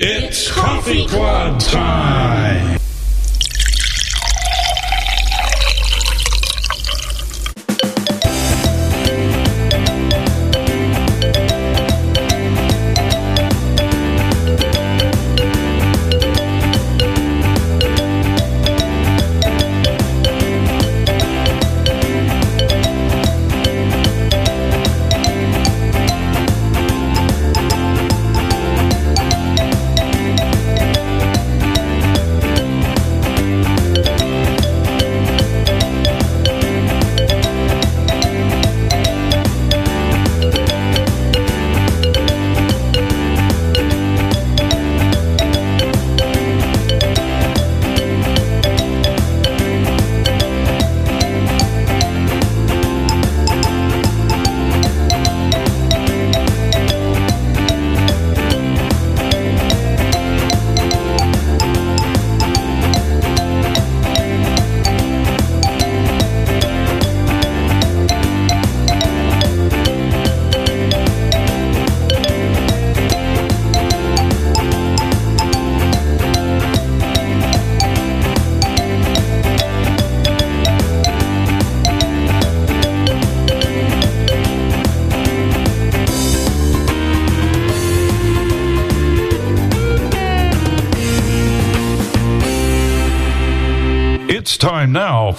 It's Coffee Club time.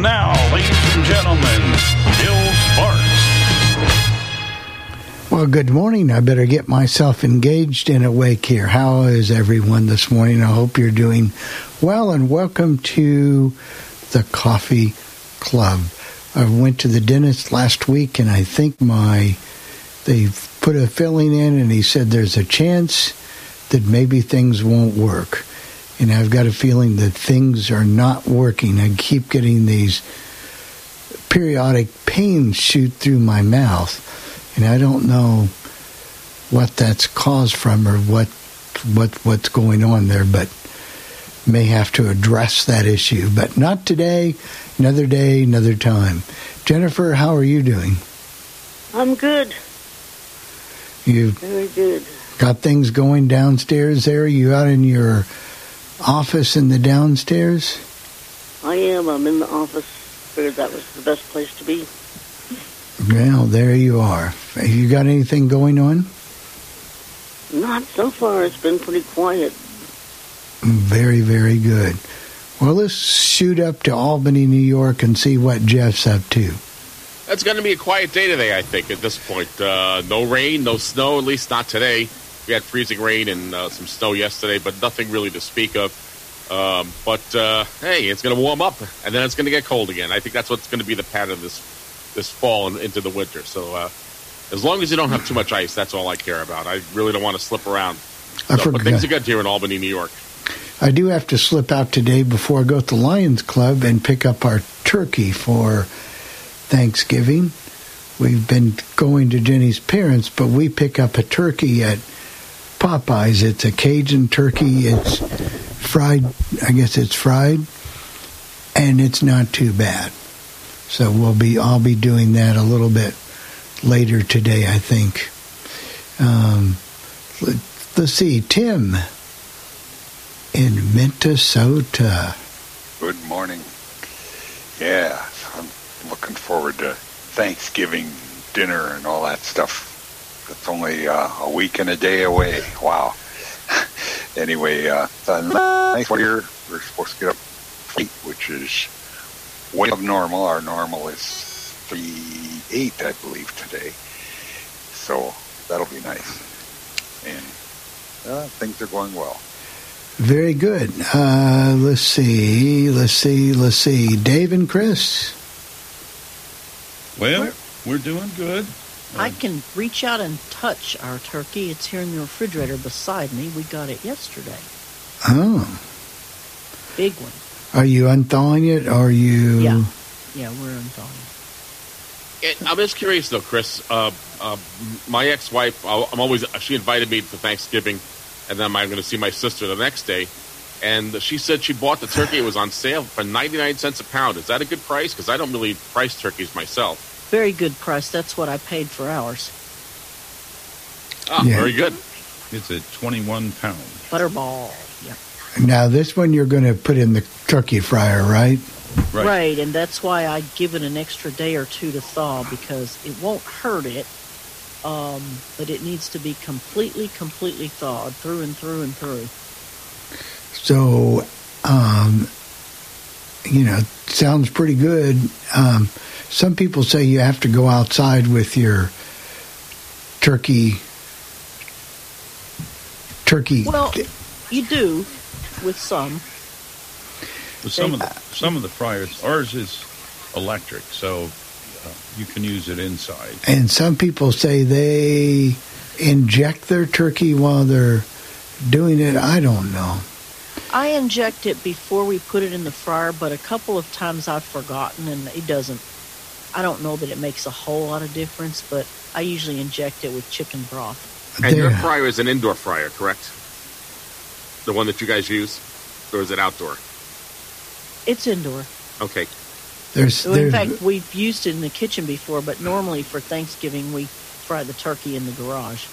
Now, ladies and gentlemen, Bill Sparks. Well, good morning. I better get myself engaged and awake here. How is everyone this morning? I hope you're doing well and welcome to the Coffee Club. I went to the dentist last week and I think my they put a filling in and he said there's a chance that maybe things won't work. And I've got a feeling that things are not working. I keep getting these periodic pains shoot through my mouth and I don't know what that's caused from or what what what's going on there, but may have to address that issue. But not today. Another day, another time. Jennifer, how are you doing? I'm good. You Very good. got things going downstairs there? You out in your office in the downstairs? I am. I'm in the office. Figured that was the best place to be. Well, there you are. Have you got anything going on? Not so far. It's been pretty quiet. Very, very good. Well, let's shoot up to Albany, New York and see what Jeff's up to. That's going to be a quiet day today, I think, at this point. Uh, no rain, no snow, at least not today. We had freezing rain and uh, some snow yesterday, but nothing really to speak of. Um, but uh, hey, it's going to warm up, and then it's going to get cold again. I think that's what's going to be the pattern this this fall and into the winter. So uh, as long as you don't have too much ice, that's all I care about. I really don't want to slip around. So, but things are good here in Albany, New York. I do have to slip out today before I go to the Lions Club and pick up our turkey for Thanksgiving. We've been going to Jenny's parents, but we pick up a turkey at Popeyes. It's a Cajun turkey. It's fried. I guess it's fried, and it's not too bad. So we'll be. I'll be doing that a little bit later today. I think. Um, let, let's see, Tim in Minnesota. Good morning. Yeah, I'm looking forward to Thanksgiving dinner and all that stuff. It's only uh, a week and a day away. Wow. anyway, uh, it's a nice year. We're supposed to get up eight, which is way above normal. Our normal is three eight, I believe, today. So that'll be nice. And uh, things are going well. Very good. Uh, let's see. Let's see. Let's see. Dave and Chris. Well, we're doing good. I can reach out and touch our turkey. It's here in the refrigerator beside me. We got it yesterday. Oh, Big one. are you unthawing it? Or are you? Yeah. Yeah, we're unthawing. it. I'm just curious though, Chris. Uh, uh, my ex-wife, I'll- I'm always she invited me for Thanksgiving, and then I'm going to see my sister the next day. And she said she bought the turkey. It was on sale for 99 cents a pound. Is that a good price? Because I don't really price turkeys myself. Very good price. That's what I paid for ours. Ah, Yeah. very good. It's a 21 pounds. Butterball. Yeah. Now this one you're going to put in the turkey fryer, right? Right. Right. and that's why I give it an extra day or two to thaw because it won't hurt it, um, but it needs to be completely, completely thawed through and through and through. So, um, you know, sounds pretty good. Um, some people say you have to go outside with your turkey. Turkey. Well, you do with some. But some of the some of the fryers, ours is electric, so uh, you can use it inside. And some people say they inject their turkey while they're doing it. I don't know. I inject it before we put it in the fryer, but a couple of times I've forgotten and it doesn't. I don't know that it makes a whole lot of difference, but I usually inject it with chicken broth. And your fryer is an indoor fryer, correct? The one that you guys use, or is it outdoor? It's indoor. Okay. There's, So in there's fact, we've used it in the kitchen before, but normally for Thanksgiving we fry the turkey in the garage.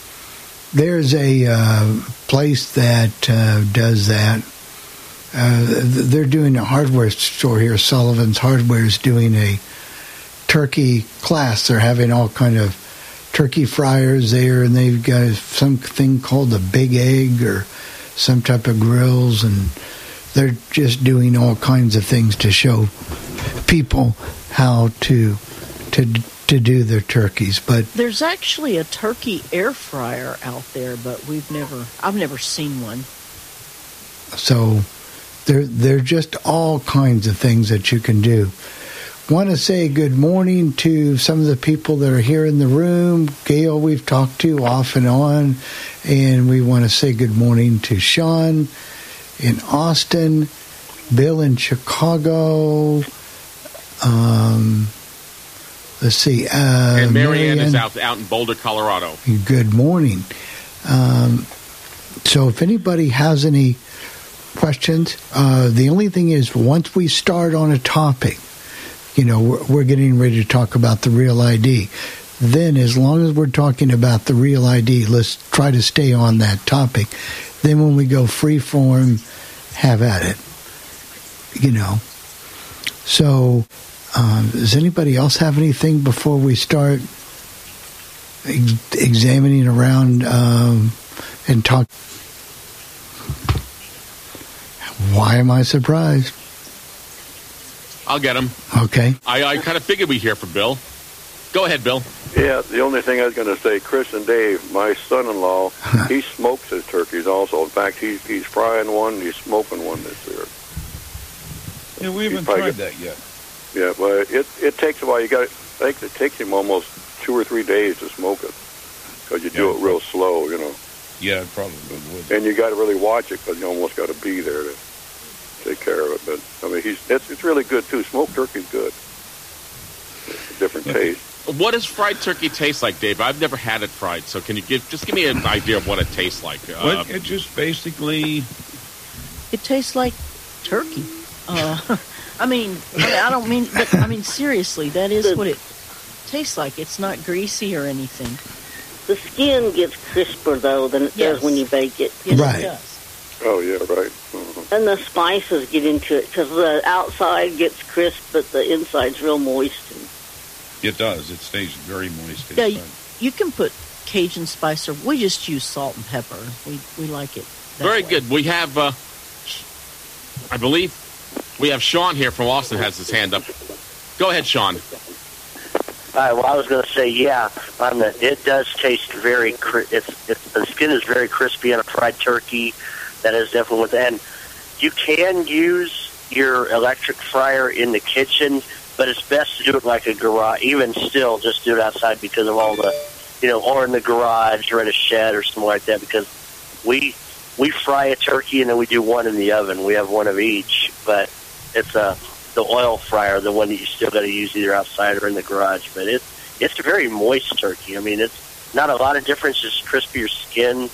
There's a uh, place that uh, does that. Uh, they're doing a hardware store here. Sullivan's Hardware is doing a turkey class. They're having all kind of turkey fryers there, and they've got something called the Big Egg or some type of grills, and they're just doing all kinds of things to show people how to to to do their turkeys. But There's actually a turkey air fryer out there, but we've never I've never seen one. So there there are just all kinds of things that you can do. Want to say good morning to some of the people that are here in the room. Gail, we've talked to off and on, and we want to say good morning to Sean in Austin, Bill in Chicago. Um, let's see, uh, and Marianne is out out in Boulder, Colorado. Good morning. Um, so, if anybody has any questions, uh, the only thing is once we start on a topic, you know, we're, we're getting ready to talk about the real ID. Then, as long as we're talking about the real ID, let's try to stay on that topic. Then, when we go free form, have at it. You know. So, um, does anybody else have anything before we start ex- examining around um, and talk? Why am I surprised? I'll get him. Okay. I, I kind of figured we'd hear from Bill. Go ahead, Bill. Yeah, the only thing I was going to say, Chris and Dave, my son-in-law, he smokes his turkeys also. In fact, he's he's frying one, he's smoking one this year. Yeah, we haven't probably tried that yet. Yeah, but it it takes a while. You got I think it takes him almost two or three days to smoke it because you do Yeah. it real slow, you know. Yeah, it probably would. And you got to really watch it because you almost got to be there to take care of it. But I mean, he's it's it's really good too. Smoked turkey's good. It's a different taste. What does fried turkey taste like, Dave? I've never had it fried, so can you give just give me an idea of what it tastes like? Uh, Well, it just basically It tastes like turkey. Uh, I mean, I, don't mean, but I mean seriously, that is what it tastes like. It's not greasy or anything. The skin gets crisper though than it Yes. does when you bake it, Yes, Right. it does. Oh yeah, right. Mhm. and the spices get into it because the outside gets crisp, but the inside's real moist. And it does. It stays very moist Yeah, inside. You can put Cajun spice, or we just use salt and pepper. We we like it that Very way. good. We have, uh, I believe, we have Sean here from Austin has his hand up. Go ahead, Sean. All right, well, I was going to say, yeah, on the, it does taste very, cri- it's, it's, the skin is very crispy on a fried turkey. That is definitely what, and you can use your electric fryer in the kitchen, but it's best to do it like a garage. Even still, just do it outside because of all the, you know, or in the garage or in a shed or something like that. Because we we fry a turkey and then we do one in the oven. We have one of each, but it's a the oil fryer, the one that you still got to use either outside or in the garage. But it's it's a very moist turkey. I mean, it's not a lot of difference. Just crispier skin,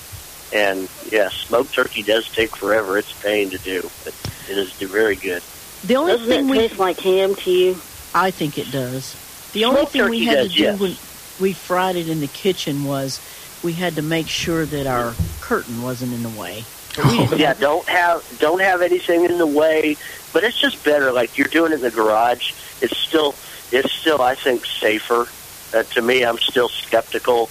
and yeah, smoked turkey does take forever. It's a pain to do, but it is very good. The only Doesn't thing it we taste like ham to you? I think it does. The only thing we had does, to do yes. when we fried it in the kitchen was we had to make sure that our curtain wasn't in the way. But we didn't Yeah, don't have don't have anything in the way, but it's just better. Like you're doing it in the garage, it's still it's still I think safer. Uh, to me, I'm still skeptical.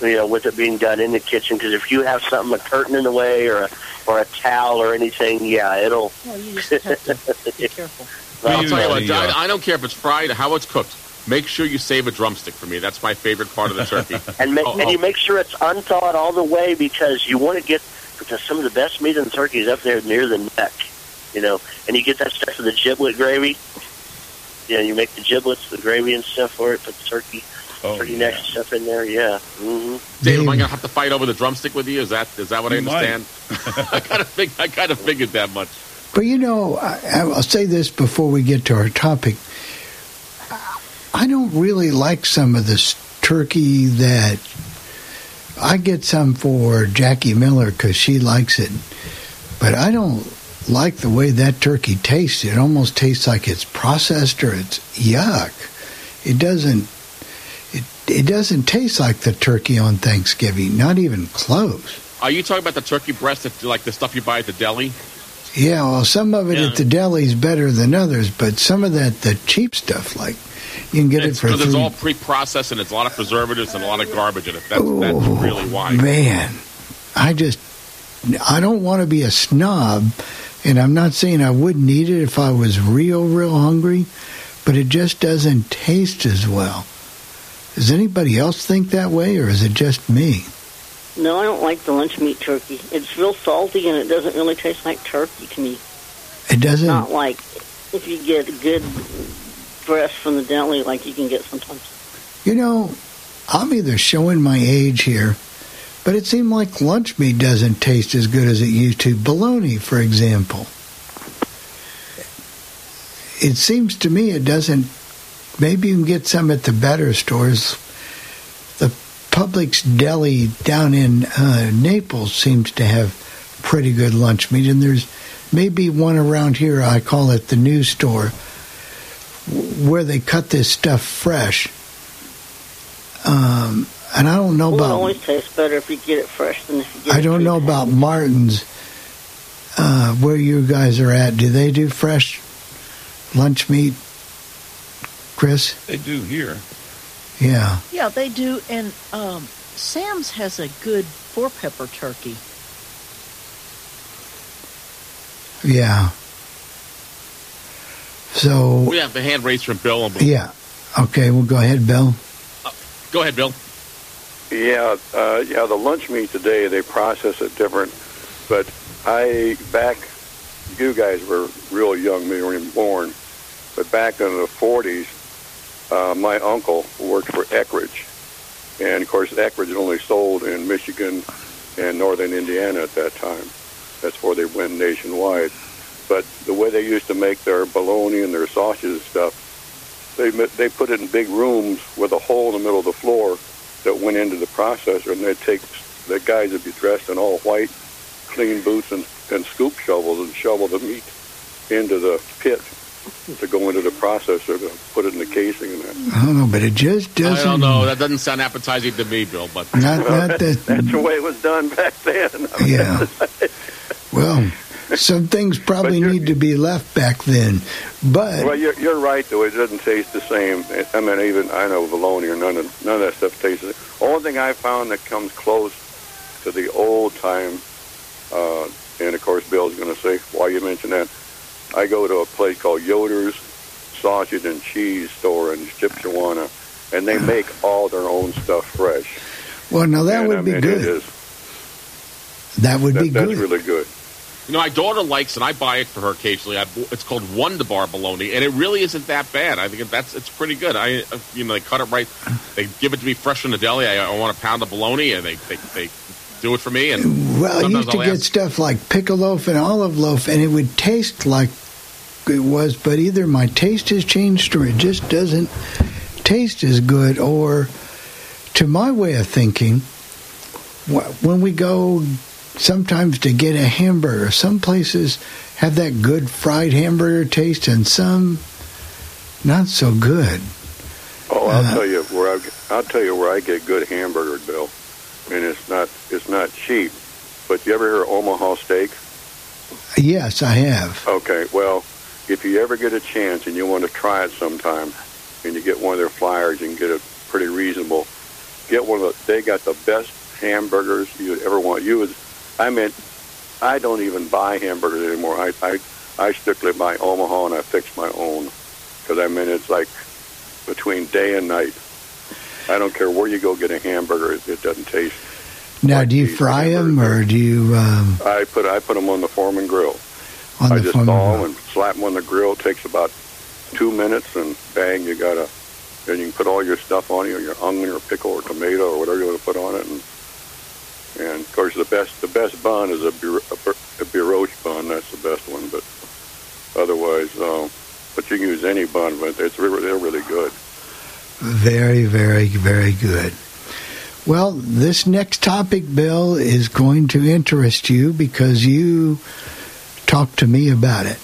You know, with it being done in the kitchen, because if you have something a curtain in the way or a or a towel or anything, yeah, it'll. Well, you just have to be careful. I'll tell you what, the, uh, I, I don't care if it's fried or how it's cooked. Make sure you save a drumstick for me. That's my favorite part of the turkey. and ma- Oh, and you oh. make sure it's unthawed all the way because you want to get because some of the best meat in the turkey is up there near the neck, you know, and you get that stuff with the giblet gravy. You know, you make the giblets, the gravy and stuff for it, put the turkey, Oh, turkey yeah. neck stuff in there. Yeah. Mm-hmm. Dave, am I going to have to fight over the drumstick with you? Is that is that what You I understand? I kind of fig- I kind of figured that much. But you know, I, I'll say this before we get to our topic. I don't really like some of this turkey that I get some for Jackie Miller because she likes it, but I don't like the way that turkey tastes. It almost tastes like it's processed or it's yuck. It doesn't. It doesn't taste like the turkey on Thanksgiving. Not even close. Are you talking about the turkey breast, that, like the stuff you buy at the deli? Yeah, well, some of it Yeah. at the deli is better than others, but some of that, the cheap stuff, like you can get It's it for because it's all pre-processed and it's a lot of preservatives and a lot of garbage in it. That's, Oh, that's really why. Man, I just, I don't want to be a snob, and I'm not saying I wouldn't eat it if I was real, real hungry, but it just doesn't taste as well. Does anybody else think that way, or is it just me? No, I don't like the lunch meat turkey. It's real salty and it doesn't really taste like turkey to me. It doesn't. Not like if you get a good breast from the deli like you can get sometimes. You know, I'm either showing my age here, but it seemed like lunch meat doesn't taste as good as it used to. Bologna, for example. It seems to me it doesn't. Maybe you can get some at the better stores. The Publix deli down in uh, Naples seems to have pretty good lunch meat, and there's maybe one around here. I call it the news store, where they cut this stuff fresh. Um, and I don't know Well, it about always tastes better if you get it fresh than if you get I it don't know about. Martin's. Uh, where you guys are at, do they do fresh lunch meat, Chris? They do here. Yeah. Yeah, they do. And um, Sam's has a good four pepper turkey. Yeah. So We have the hand raised from Bill. Yeah, okay. Well, go ahead, Bill. Go ahead, Bill. Yeah, uh, yeah. The lunch meat today they process it different, but I back you guys were real young, we weren't even born, but back in the '40s, uh, my uncle worked for Eckrich, and of course Eckrich only sold in Michigan and northern Indiana at that time. That's where they went nationwide. But the way they used to make their bologna and their sausages and stuff, they they put it in big rooms with a hole in the middle of the floor that went into the processor, and they'd take the guys would be dressed in all white, clean boots and, and scoop shovels and shovel the meat into the pit to go into the processor to put it in the casing and that. I don't know, but it just doesn't. I don't know. That doesn't sound appetizing to me, Bill. But Not, not That's the way it was done back then. Yeah. Well, some things probably need to be left back then, but Well, you're, you're right though. It doesn't taste the same. I mean, even I know bologna or none of none of that stuff tastes. The only thing I found that comes close to the old time Uh, and of course, Bill's going to say, "Why you mention that?" I go to a place called Yoder's Sausage and Cheese Store in Shipshewana, and they make all their own stuff fresh. Well, now that and, would I be good. It is. That would That, be good. that's good. really good. You know, my daughter likes, and I buy it for her occasionally. I, it's called Wonder Bar bologna, and it really isn't that bad. I think that's it's pretty good. I, uh, you know, they cut it right. They give it to me fresh from the deli. I, I want a pound of bologna, and they they, they do it for me. And Well, I used to I'll get ask- stuff like pickle loaf and olive loaf, and it would taste like it was, but either my taste has changed or it just doesn't taste as good. Or, to my way of thinking, when we go sometimes to get a hamburger, some places have that good fried hamburger taste, and some not so good. Oh, I'll Uh, tell you where I I'll tell you where I get good hamburger, Bill. And it's not it's not cheap. But you ever hear of Omaha steak? Yes, I have. Okay, well, if you ever get a chance and you want to try it sometime, and you get one of their flyers, you can get it pretty reasonable. Get one of the. They got the best hamburgers you'd ever want. You would. I mean, I don't even buy hamburgers anymore. I I I strictly buy Omaha and I fix my own because I mean it's like between day and night. I don't care where you go get a hamburger; it, it doesn't taste. Now, like do you fry them or do you um, I put I put them on the Foreman grill. on I the just thaw them and slap them on the grill. It takes about two minutes, and bang, you got a. Then you can put all your stuff on it, or your onion or pickle or tomato or whatever you want to put on it, and and of course the best the best bun is a, a, a brioche bun. That's the best one, but otherwise, um, but you can use any bun, but it's really, they're really good. Very, very, very good. Well, this next topic, Bill, is going to interest you because you talked to me about it.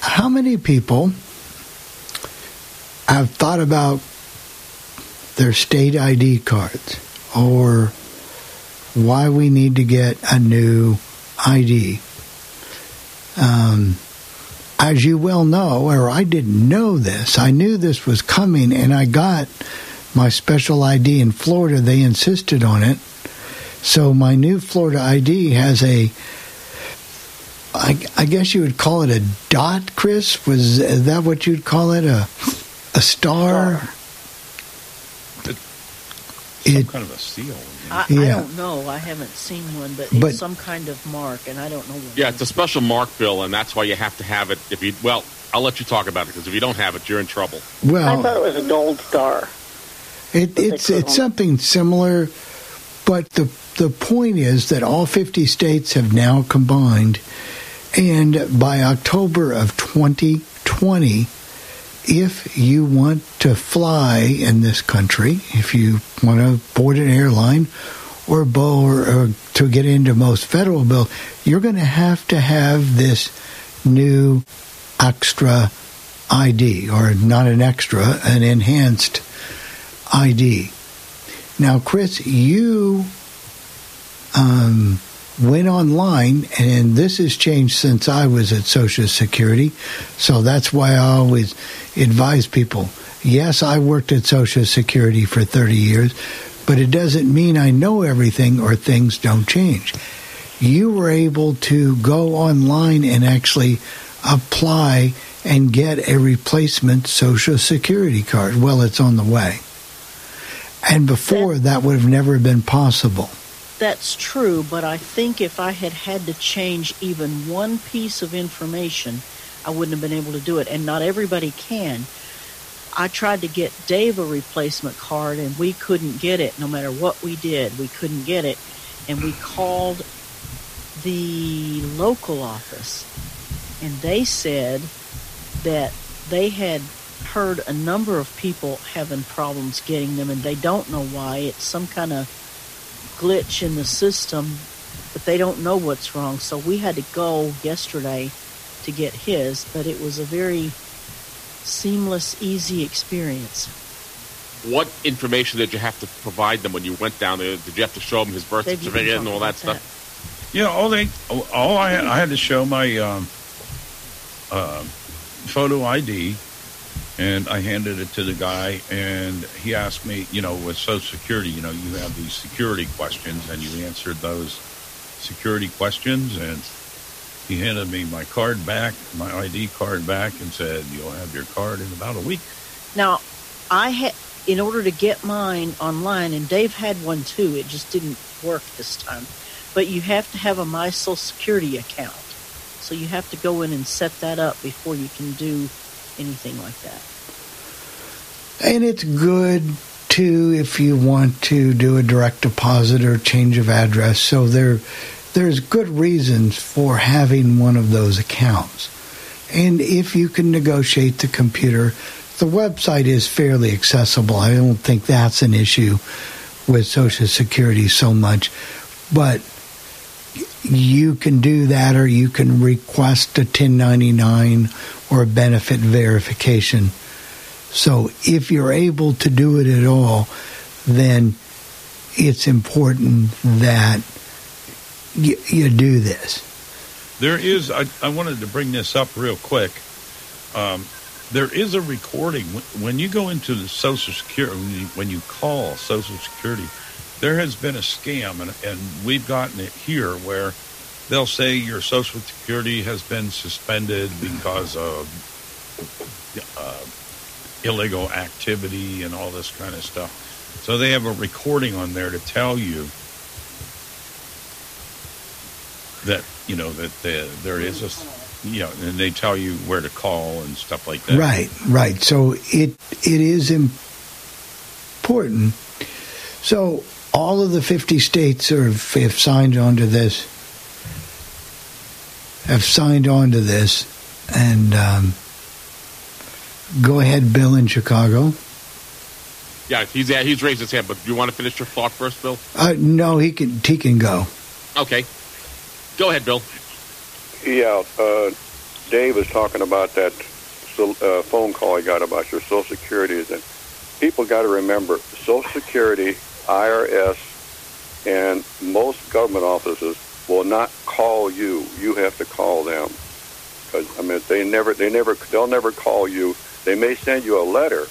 How many people have thought about their state ID cards or why we need to get a new ID? Um, as you well know, or I didn't know this, I knew this was coming, and I got my special ID in Florida. They insisted on it. So my new Florida ID has a, I, I guess you would call it a dot, Chris? Was is that what you'd call it? A, a star? Some It, kind of a seal. I, I don't know. I haven't seen one, but, But- it's some kind of mark, and I don't know. What Yeah, it's a special mark bill, and that's why you have to have it. If you well, I'll let you talk about it because if you don't have it, you're in trouble. Well, I thought it was a gold star. It, it's it's something similar, but the the point is that all 50 states have now combined, and by October of 2020, if you want to fly in this country, if you want to board an airline or, bo- or, or to get into most federal bill, you're going to have to have this new extra ID, or not an extra, an enhanced ID. Now, Chris, you um, went online, and this has changed since I was at Social Security. So that's why I always advise people yes, I worked at Social Security for 30 years, but it doesn't mean I know everything or things don't change. You were able to go online and actually apply and get a replacement Social Security card. Well, it's on the way. And before, that would have never been possible. That's true, but I think if I had had to change even one piece of information, I wouldn't have been able to do it. And not everybody can. I tried to get Dave a replacement card, and we couldn't get it. No matter what we did, we couldn't get it. And we called the local office, and they said that they had heard a number of people having problems getting them, and they don't know why. It's some kind of glitch in the system, but they don't know what's wrong. So we had to go yesterday to get his, but it was a very seamless, easy experience. What information did you have to provide them when you went down there? Did you have to show them his birth Dave, you certificate and all that about stuff? You know, all they, all I, I had to show my um, uh, photo ID, and I handed it to the guy, and he asked me, you know, with Social Security, you know, you have these security questions, and you answered those security questions, and he handed me my card back, my ID card back, and said, "You'll have your card in about a week." Now, I had in order to get mine online, and Dave had one too. It just didn't work this time. But you have to have a My Social Security account, so you have to go in and set that up before you can do anything like that. And it's good too if you want to do a direct deposit or change of address. So there, there's good reasons for having one of those accounts. And if you can negotiate the computer, the website is fairly accessible. I don't think that's an issue with Social Security so much, but you can do that or you can request a 1099 or a benefit verification. So if you're able to do it at all, then it's important that you, you do this. There is, I, I wanted to bring this up real quick. Um, there is a recording when you go into the Social Security, when you, call Social Security, there has been a scam, and, and we've gotten it here where they'll say your Social Security has been suspended because of uh, illegal activity and all this kind of stuff. So they have a recording on there to tell you that you know that the, there is a you know, and they tell you where to call and stuff like that. Right, right. So it it is important. So all of the 50 states are, have signed on to this, have signed on to this, and um, go ahead, Bill in Chicago. Yeah, he's yeah, he's raised his hand. But do you want to finish your thought first, Bill? Uh, no, he can he can go. Okay, go ahead, Bill. Yeah, uh, Dave was talking about that uh, phone call I got about your Social Security. And people got to remember, Social Security, IRS, and most government offices will not call you. You have to call them. Because I mean, they never, they never, they'll never call you. They may send you a letter,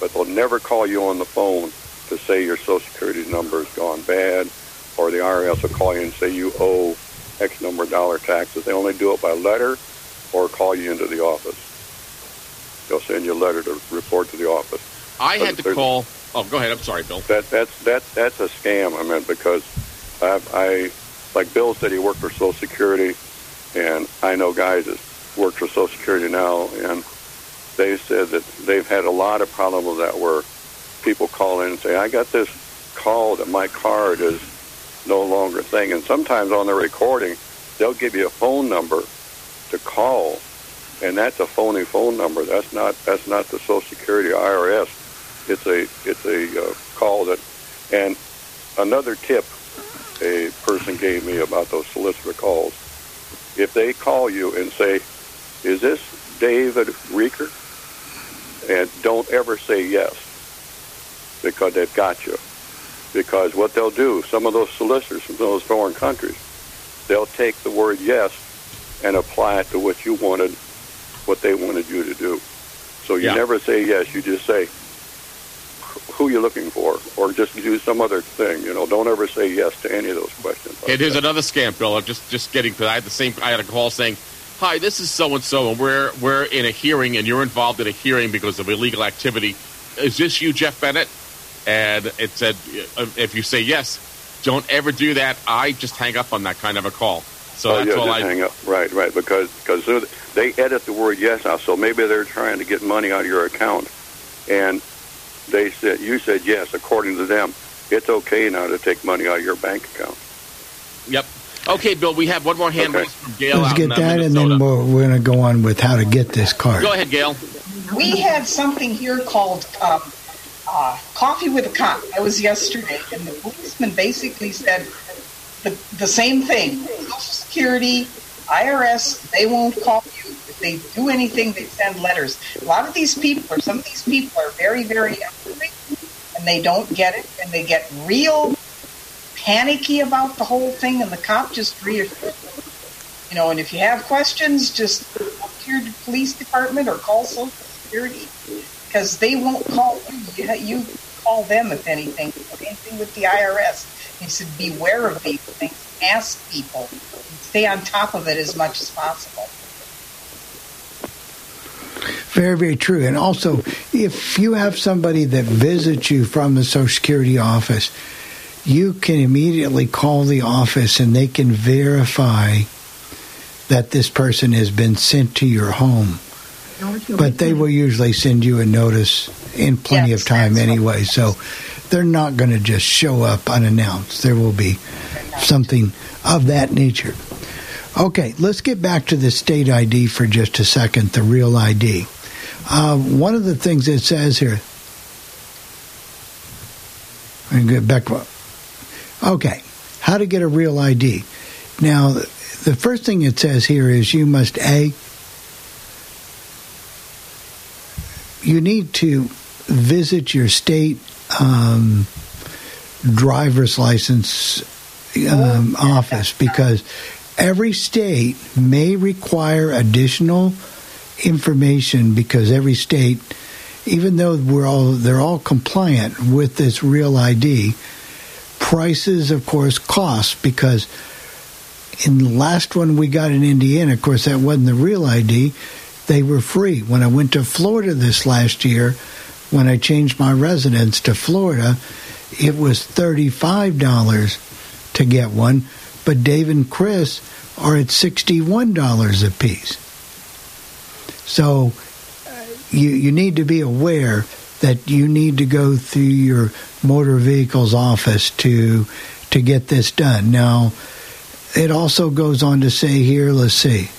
but they'll never call you on the phone to say your Social Security number has gone bad, or the IRS will call you and say you owe X number of dollar taxes. They only do it by letter or call you into the office. They'll send you a letter to report to the office. I had to call. Oh, go ahead. I'm sorry, Bill. That that's that that's a scam. I mean, because I, I like Bill said, he worked for Social Security, and I know guys that work for Social Security now, and they said that they've had a lot of problems that, where people call in and say, "I got this call that my card is no longer thing," and sometimes on the recording, they'll give you a phone number to call, and that's a phony phone number. That's not that's not the Social Security IRS. It's a it's a uh, call that. And another tip a person gave me about those solicitor calls. If they call you and say, "Is this David Reeker?" And don't ever say yes because they've got you. Because what they'll do, some of those solicitors from those foreign countries, they'll take the word yes and apply it to what you wanted, what they wanted you to do. So you Yeah. never say yes. You just say who you looking for, or just do some other thing. You know, don't ever say yes to any of those questions. It is another scam, Bill. I'm just just getting because I had the same. I had a call saying, "Hi, this is so and so, and we're we're in a hearing, and you're involved in a hearing because of illegal activity. Is this you, Jeff Bennett?" And it said, uh, "If you say yes, don't ever do that. I just hang up on that kind of a call." So oh, that's yeah, all just I. hang up. Right, right. Because because they edit the word yes out, so maybe they're trying to get money out of your account, and they said you said yes. According to them, it's okay now to take money out of your bank account. Yep. Okay, Bill. We have one more hand Okay. raised from Gail Let's out get in uh, that, and then we're, we're going to go on with how to get this card. Go ahead, Gail. We had something here called um, uh, Coffee with a Cop. That was yesterday, and the policeman basically said the, the same thing. Social Security, IRS, they won't call you. If they do anything, they send letters. A lot of these people, or some of these people, are very, very angry, and they don't get it, and they get real panicky about the whole thing, and the cop just reassured. You know, and if you have questions, just up to your police department or call Social Security because they won't call you. You, call them if anything. Anything with the IRS. He said, beware of these things. ask people. Stay on top of it as much as possible. Very, very true. And also, if you have somebody that visits you from the Social Security office, you can immediately call the office and they can verify that this person has been sent to your home. But they will usually send you a notice in plenty Yes, of time anyway. So they're not going to just show up unannounced. There will be something of that nature. Okay, let's get back to the state ID for just a second, the real ID. Uh, one of the things it says here. And get back. Okay, how to get a real ID. Now, the first thing it says here is you must a you need to visit your state um, driver's license um, office because every state may require additional information because every state, even though we're all they're all compliant with this real ID, prices of course cost because in the last one we got in Indiana, of course that wasn't the real ID. They were free. When I went to Florida this last year, when I changed my residence to Florida, it was $35 to get one, but Dave and Chris are at $61 a piece. So uh, you you need to be aware that you need to go through your motor vehicles office to to get this done. Now, it also goes on to say here, let's see.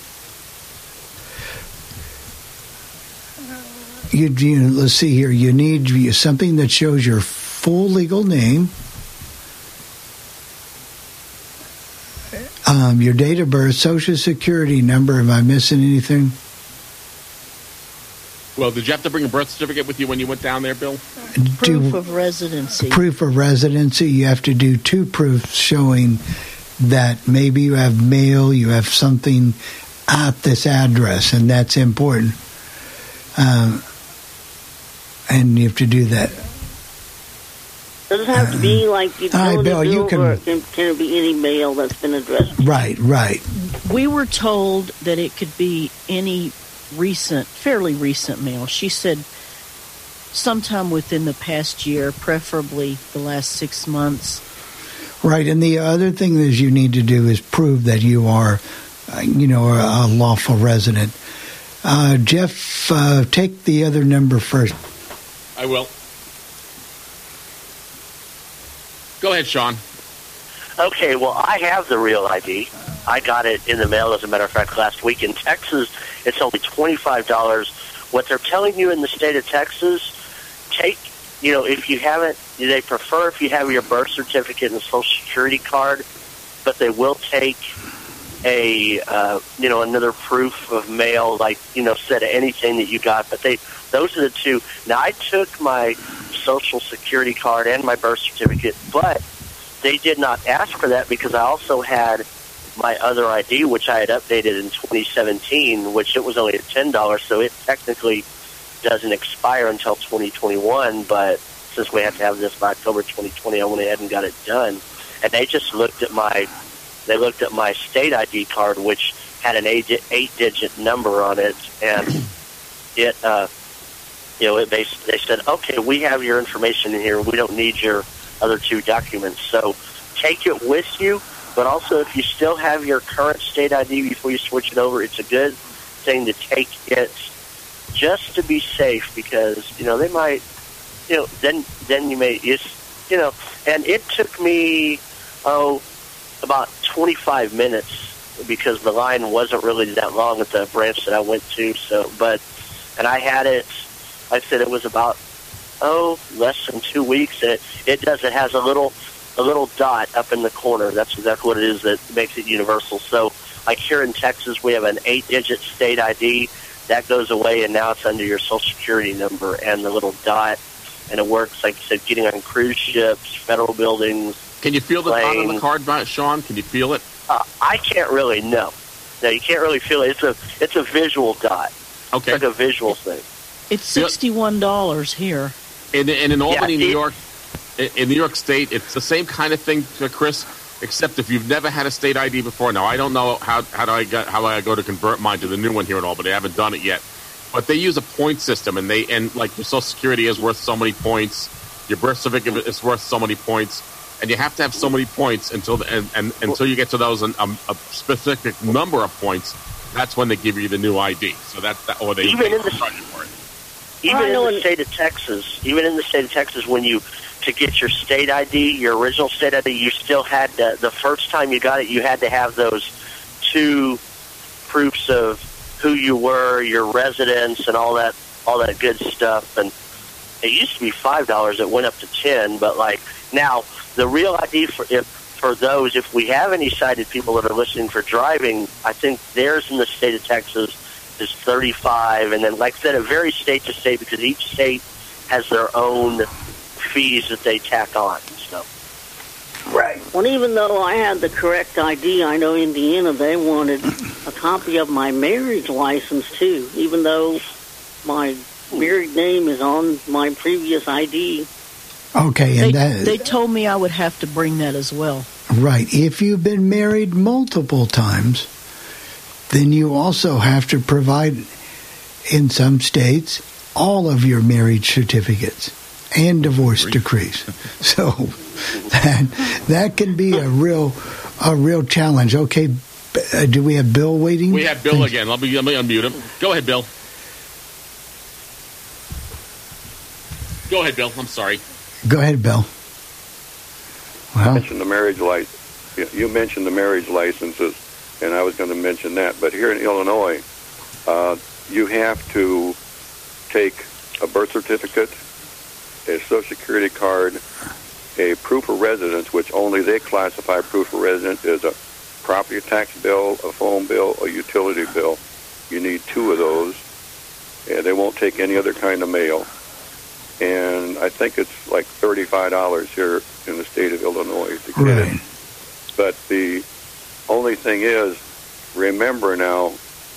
You, you let's see here. You need something that shows your full legal name, um, your date of birth, social security number. Am I missing anything? Well, did you have to bring a birth certificate with you when you went down there, Bill? Proof of residency. proof of residency. You have to do two proofs showing that maybe you have mail, you have something at this address, and that's important. Um, and you have to do that. Does it have to be like you Hi, know Bill, you can- or can, can it be any mail that's been addressed? Right, right. We were told that it could be any recent, fairly recent mail. She said sometime within the past year, preferably the last six months. Right, and the other thing is you need to do is prove that you are, uh, you know, a, a lawful resident. Uh, Jeff, uh, take the other number first. I will. Go ahead, Sean. Okay, well, I have the real ID. I got it in the mail, as a matter of fact, last week. In Texas, it's only $25. What they're telling you in the state of Texas, take, you know, if you haven't, they prefer if you have your birth certificate and social security card, but they will take a, uh, you know, another proof of mail, like, you know, said anything that you got. But they, those are the two. Now, I took my social security card and my birth certificate, but they did not ask for that because I also had my other ID, which I had updated in 2017, which it was only at ten dollars, so it technically doesn't expire until 2021. But since we have to have this by October 2020, I went ahead and got it done. And they just looked at my, they looked at my state ID card, which had an eight, eight-digit number on it, and it, uh, you know, it, they they said, okay, we have your information in here. We don't need your other two documents. So take it with you. But also, if you still have your current state ID before you switch it over, it's a good thing to take it just to be safe because you know they might, you know, then then you may it's you know, and it took me oh about 25 minutes because the line wasn't really that long at the branch that I went to. So, but and I had it. I said it was about oh less than two weeks. It it does. It has a little a little dot up in the corner. That's exactly what it is that makes it universal. So, like here in Texas, we have an eight-digit state ID that goes away, and now it's under your Social Security number and the little dot, and it works like you said, getting on cruise ships, federal buildings. Can you feel the dot on the Planes. card, Brian- Sean? Can you feel it? Uh, I can't really know. No, you can't really feel it. It's a it's a visual dot. Okay. It's like a visual thing. It's sixty-one dollars here. And, and in Albany, Yeah, New York, in in New York State, it's the same kind of thing, uh, Chris. except if you've never had a state ID before. Now I don't know how how do I get, how I go to convert mine to the new one here and all, but I haven't done it yet. But they use a point system, and they and like your Social Security is worth so many points, your birth certificate is worth so many points, and you have to have so many points until the, and, and until you get to those um, a specific number of points. That's when they give you the new ID. So that's that, or they Even in the- for it. Even in the state of Texas, even in the state of Texas, when you to get your state ID, your original state ID, you still had to, the first time you got it, you had to have those two proofs of who you were, your residence, and all that, all that good stuff. And it used to be five dollars; it went up to ten. But like now, the real ID for if for those, if we have any sighted people that are listening for driving, I think theirs in the state of Texas is 35, and then, like I said, it varies state to state because each state has their own fees that they tack on. So, Right. Well, even though I had the correct ID, I know Indiana they wanted a copy of my marriage license too, even though my married name is on my previous ID. Okay, They, and that they told me I would have to bring that as well. right. If you've been married multiple times, then you also have to provide, in some states, all of your marriage certificates and divorce decrees. So that that can be a real a real challenge. Okay, uh, do we have Bill waiting? We have Bill Thanks. again. Let me, let me unmute him. Go ahead, Bill. Go ahead, Bill. I'm sorry. Go ahead, Bill. Well, mentioned the marriage license. You mentioned the marriage licenses, and I was going to mention that. But here in Illinois, uh, you have to take a birth certificate, a social security card, a proof of residence, which only they classify proof of residence as a property tax bill, a phone bill, a utility bill. You need two of those, and they won't take any other kind of mail. And I think it's like thirty-five dollars here in the state of Illinois to get right. it. But the only thing is, remember now,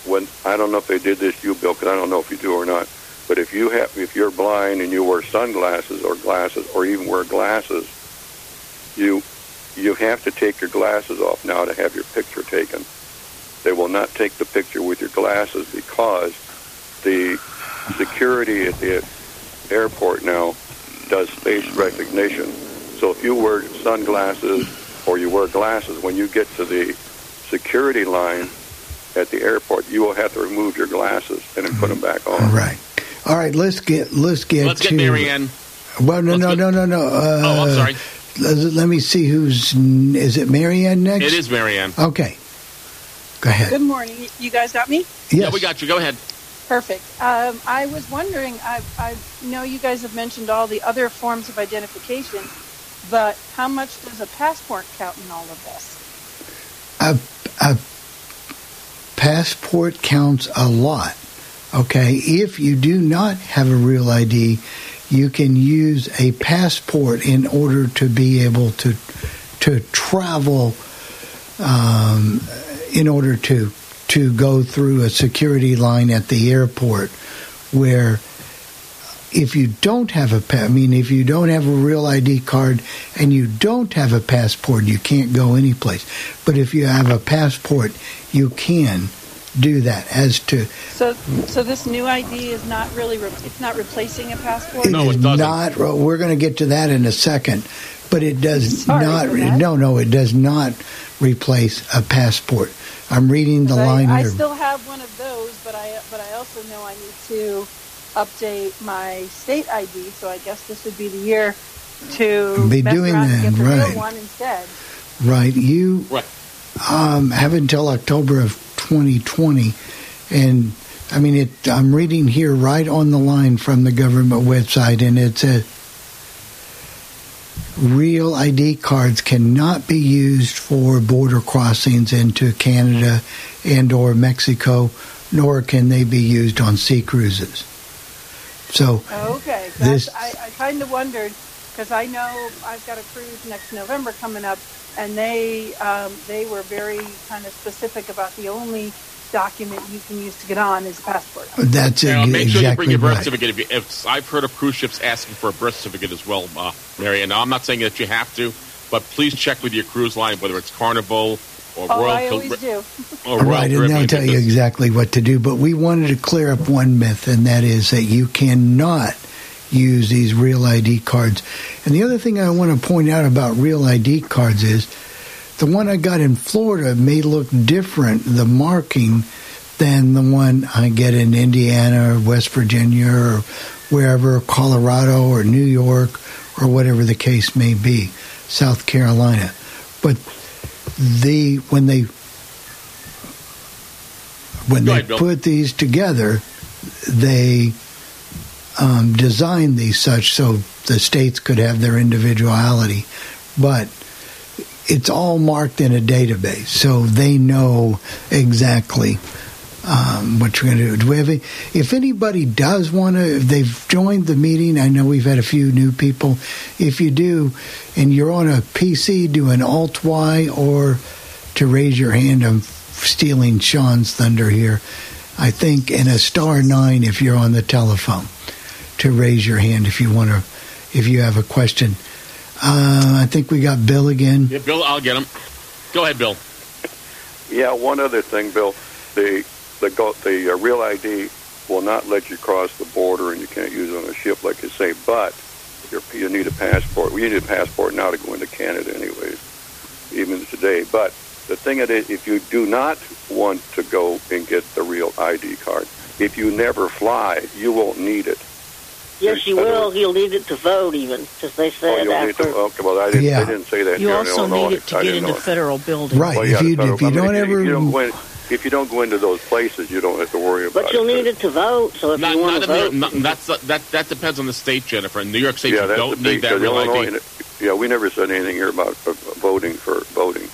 when I don't know if they did this you, Bill, because I don't know if you do or not. But if you have, if you're blind and you wear sunglasses or glasses, or even wear glasses, you you have to take your glasses off now to have your picture taken. They will not take the picture with your glasses because the security at the airport now does face recognition. So if you wear sunglasses or you wear glasses, when you get to the security line at the airport, you will have to remove your glasses and then put mm-hmm. them back on. All right. All right. Let's get let's get Let's to get Marianne. Well, no, no, get- no, no, no. Uh, Oh, I'm sorry. Let, let me see who's. Is it Marianne next? It is Marianne. Okay. Go ahead. Good morning. You guys got me? Yes. Yeah, we got you. Go ahead. Perfect. Um, I was wondering, I, I know you guys have mentioned all the other forms of identification, but how much does a passport count in all of this? a, a passport counts a lot. Okay, if you do not have a real ID, you can use a passport in order to be able to to travel. Um, in order to to go through a security line at the airport, where if you don't have a I mean, if you don't have a real ID card and you don't have a passport, you can't go anyplace. But if you have a passport, you can do that. As to So, so this new ID is not really, re- it's not replacing a passport? No, is it doesn't. not. well, We're going to get to that in a second, but it does Sorry not. for that. No, no, it does not replace a passport. I'm reading the line I, I here. still have one of those, but I, but I also know I need to update my state ID, so I guess this would be the year to Be doing that, right. one instead. Right. You Right. um, have until October of 2020, and I mean it. I'm reading here right on the line from the government website, and it says real ID cards cannot be used for border crossings into Canada and or Mexico, nor can they be used on sea cruises. So Okay, This- I, I kind of wondered because I know I've got a cruise next November coming up, and they um, they were very kind of specific about the only document you can use to get on is a passport. that's Now, ex- make sure you bring your birth right. certificate. If, you, if I've heard of cruise ships asking for a birth certificate as well, uh, Marianne. Now, I'm not saying that you have to, but please check with your cruise line whether it's Carnival or Oh, Royal I Cal- always do. or Royal right, and Caribbean. they'll tell you exactly what to do. But we wanted to clear up one myth, and that is that you cannot use these real ID cards. And the other thing I want to point out about real ID cards is the one I got in Florida may look different, the marking, than the one I get in Indiana or West Virginia or wherever, Colorado or New York or whatever the case may be, South Carolina. But the when they when Go they ahead, put these together, they um, designed these such so the states could have their individuality, but it's all marked in a database, so they know exactly um, what you're going to do. Do have if anybody does want to, if they've joined the meeting, I know we've had a few new people. If you do, and you're on a PC, do an Alt Y or to raise your hand. I'm stealing Sean's thunder here. I think, and a star nine if you're on the telephone to raise your hand if you want to, if you have a question. Uh, I think we got Bill again. Yeah, Bill, I'll get him. Go ahead, Bill. Yeah, one other thing, Bill. The the go, the uh, real ID will not let you cross the border, and you can't use it on a ship like you say. But you're, you need a passport. We need a passport now to go into Canada, anyways, even today. But the thing is, if you do not want to go and get the real ID card, if you never fly, you won't need it. Yes, you will. You'll need it to vote, even, because they Oh, said you'll need after. to. Okay, well, I didn't. Yeah. They didn't say that You also need it to I get into federal buildings. Right. Well, if yeah, you federal if you don't government, ever you don't go in, if you don't go into those places, you don't have to worry about it. But you'll it. need it to vote. So if Not, you want to vote, York, not, that's that that depends on the state, Jennifer. In New York State, yeah, you don't the big, need that because real Illinois, ID. Yeah, we never said anything here about uh, voting for voting.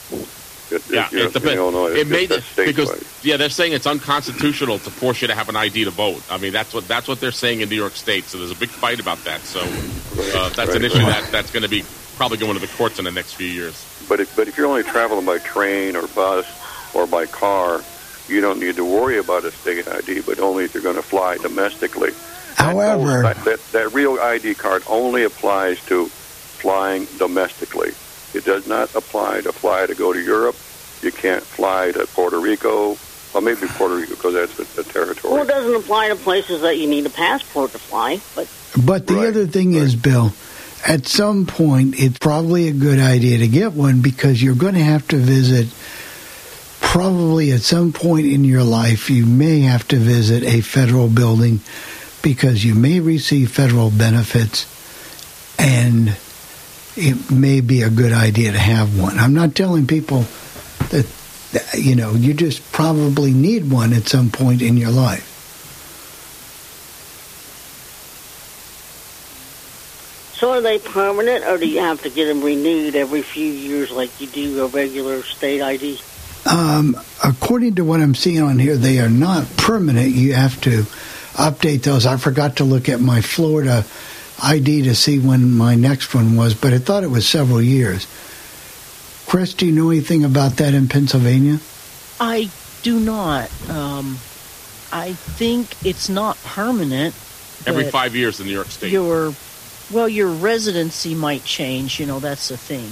It, Yeah, it depends. Illinois, It it's made just because statewide. yeah, they're saying it's unconstitutional to force you to have an ID to vote. I mean, that's what that's what they're saying in New York State. So there's a big fight about that. So uh, that's an issue right. that that's going to be probably going to the courts in the next few years. But if, but if you're only traveling by train or bus or by car, you don't need to worry about a state ID. But only if you're going to fly domestically. However, that, that, that real ID card only applies to flying domestically. It does not apply to fly to go to Europe. You can't fly to Puerto Rico. Well, maybe Puerto Rico because that's a, a territory. well, it doesn't apply to places that you need a passport to fly. But But the Right, other thing is, Bill, at some point, it's probably a good idea to get one because you're going to have to visit. Probably at some point in your life, you may have to visit a federal building because you may receive federal benefits, and it may be a good idea to have one. I'm not telling people that, that you know you just probably need one at some point in your life. so are they permanent, or do you have to get them renewed every few years, like you do a regular state ID? Um, according to what I'm seeing on here, they are not permanent. You have to update those. I forgot to look at my Florida ID to see when my next one was, but I thought it was several years. Chris, do you know anything about that in Pennsylvania? I do not. Um, I think it's not permanent. Every five years in New York State. Your well, your residency might change. You know, that's the thing.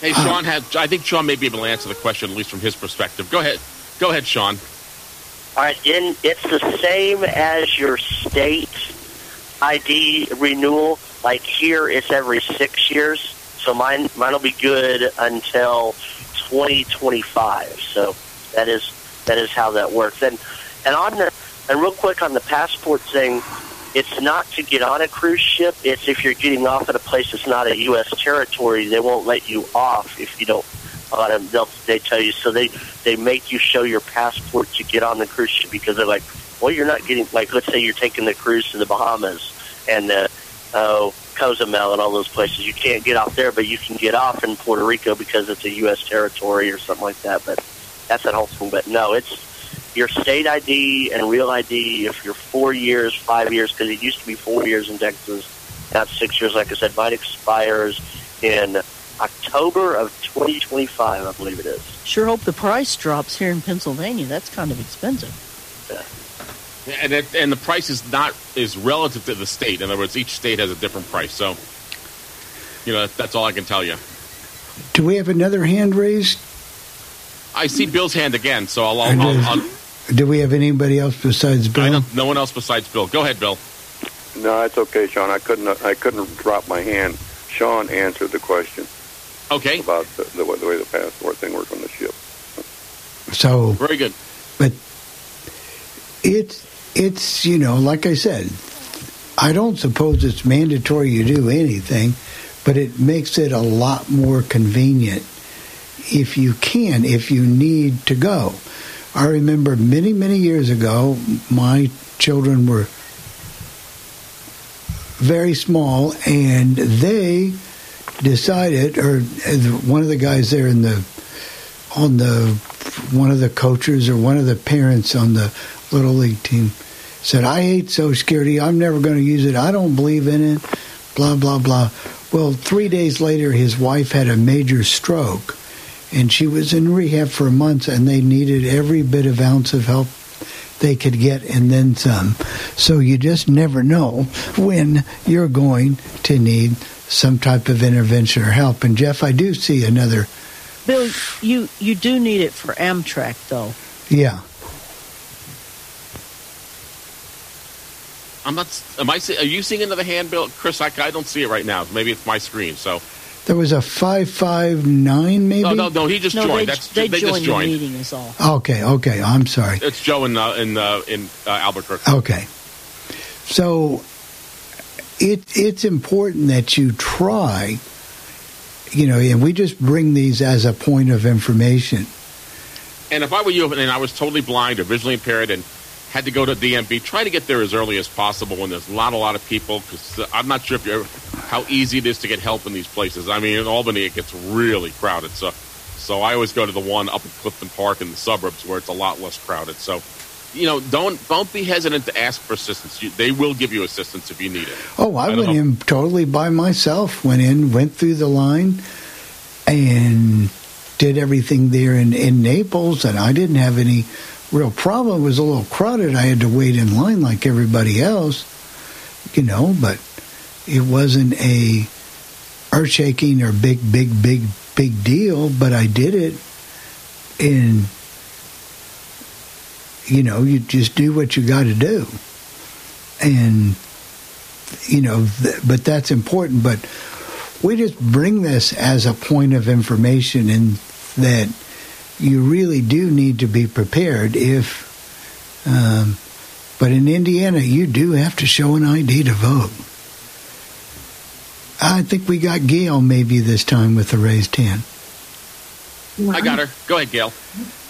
Hey, Sean had. I think Sean may be able to answer the question at least from his perspective. Go ahead. Go ahead, Sean. Right, in, it's the same as your state ID renewal. Like here, it's every six years. So mine, mine will be good until 2025. So that is that is how that works. And and on the and real quick on the passport thing, it's not to get on a cruise ship. It's if you're getting off at a place that's not a U.S. territory, they won't let you off if you don't. On them, they'll they tell you so they they make you show your passport to get on the cruise ship because they're like, well, you're not getting like let's say you're taking the cruise to the Bahamas and uh, oh Cozumel and all those places. You can't get off there, but you can get off in Puerto Rico because it's a U.S. territory or something like that. But that's that whole thing. But no, it's your state ID and real ID. If you're four years, five years, because it used to be four years in Texas, now it's six years. Like I said, mine expires in October of 2025, I believe it is. Sure hope the price drops here in Pennsylvania. That's kind of expensive. Yeah. And it, and the price is not is relative to the state. In other words, each state has a different price. So, you know, that's all I can tell you. Do we have another hand raised? I see Bill's hand again, so I'll. I'll, I'll, I'll Do we have anybody else besides I Bill? don't, no one else besides Bill. Go ahead, Bill. No, it's okay, Sean. I couldn't. I couldn't drop my hand. Sean answered the question Okay, about the, the, way- the way the passport thing works on the ship. So very good. But it's it's you know like I said, I don't suppose it's mandatory you do anything, but it makes it a lot more convenient if you can, if you need to go. I remember many many years ago, my children were very small, and they decided, or one of the guys there in the on the one of the coaches or one of the parents on the little league team said, "I hate Social Security. I'm never going to use it. I don't believe in it." Blah blah blah. Well, three days later, his wife had a major stroke, and she was in rehab for months, and they needed every bit of ounce of help they could get, and then some. So you just never know when you're going to need some type of intervention or help. And Jeff, I do see another. Bill, you you do need it for Amtrak though. Yeah. I'm not. Am I? see- Are you seeing another hand, Bill? Chris, I, I don't see it right now. Maybe it's my screen. So There was a 559 maybe? no, no, no. He just no, joined. they, That's they, they joined just joined. the meeting is all. Okay, okay. I'm sorry. It's Joe in uh, in uh, in uh, Albuquerque. Okay. So it it's important that you try you know, and we just bring these as a point of information. And if I were you, and I was totally blind or visually impaired, and had to go to DMV, try to get there as early as possible when there's a lot, a lot of people. Because I'm not sure if you're how easy it is to get help in these places. I mean, in Albany, it gets really crowded. So, so I always go to the one up at Clifton Park in the suburbs where it's a lot less crowded. So, you know, don't don't be hesitant to ask for assistance. You, they will give you assistance if you need it. Oh, I, I went know. in totally by myself. Went in, went through the line, and did everything there in, in Naples, and I didn't have any real problem. It was a little crowded. I had to wait in line like everybody else, you know, but it wasn't a earth shaking or big, big, big, big deal. But I did it, and you know, you just do what you got to do, and you know, th- but that's important. But we just bring this as a point of information, and that you really do need to be prepared if. Um, but in Indiana, you do have to show an ID to vote. I think we got Gail maybe this time with the raised hand. I got her. Go ahead, Gail.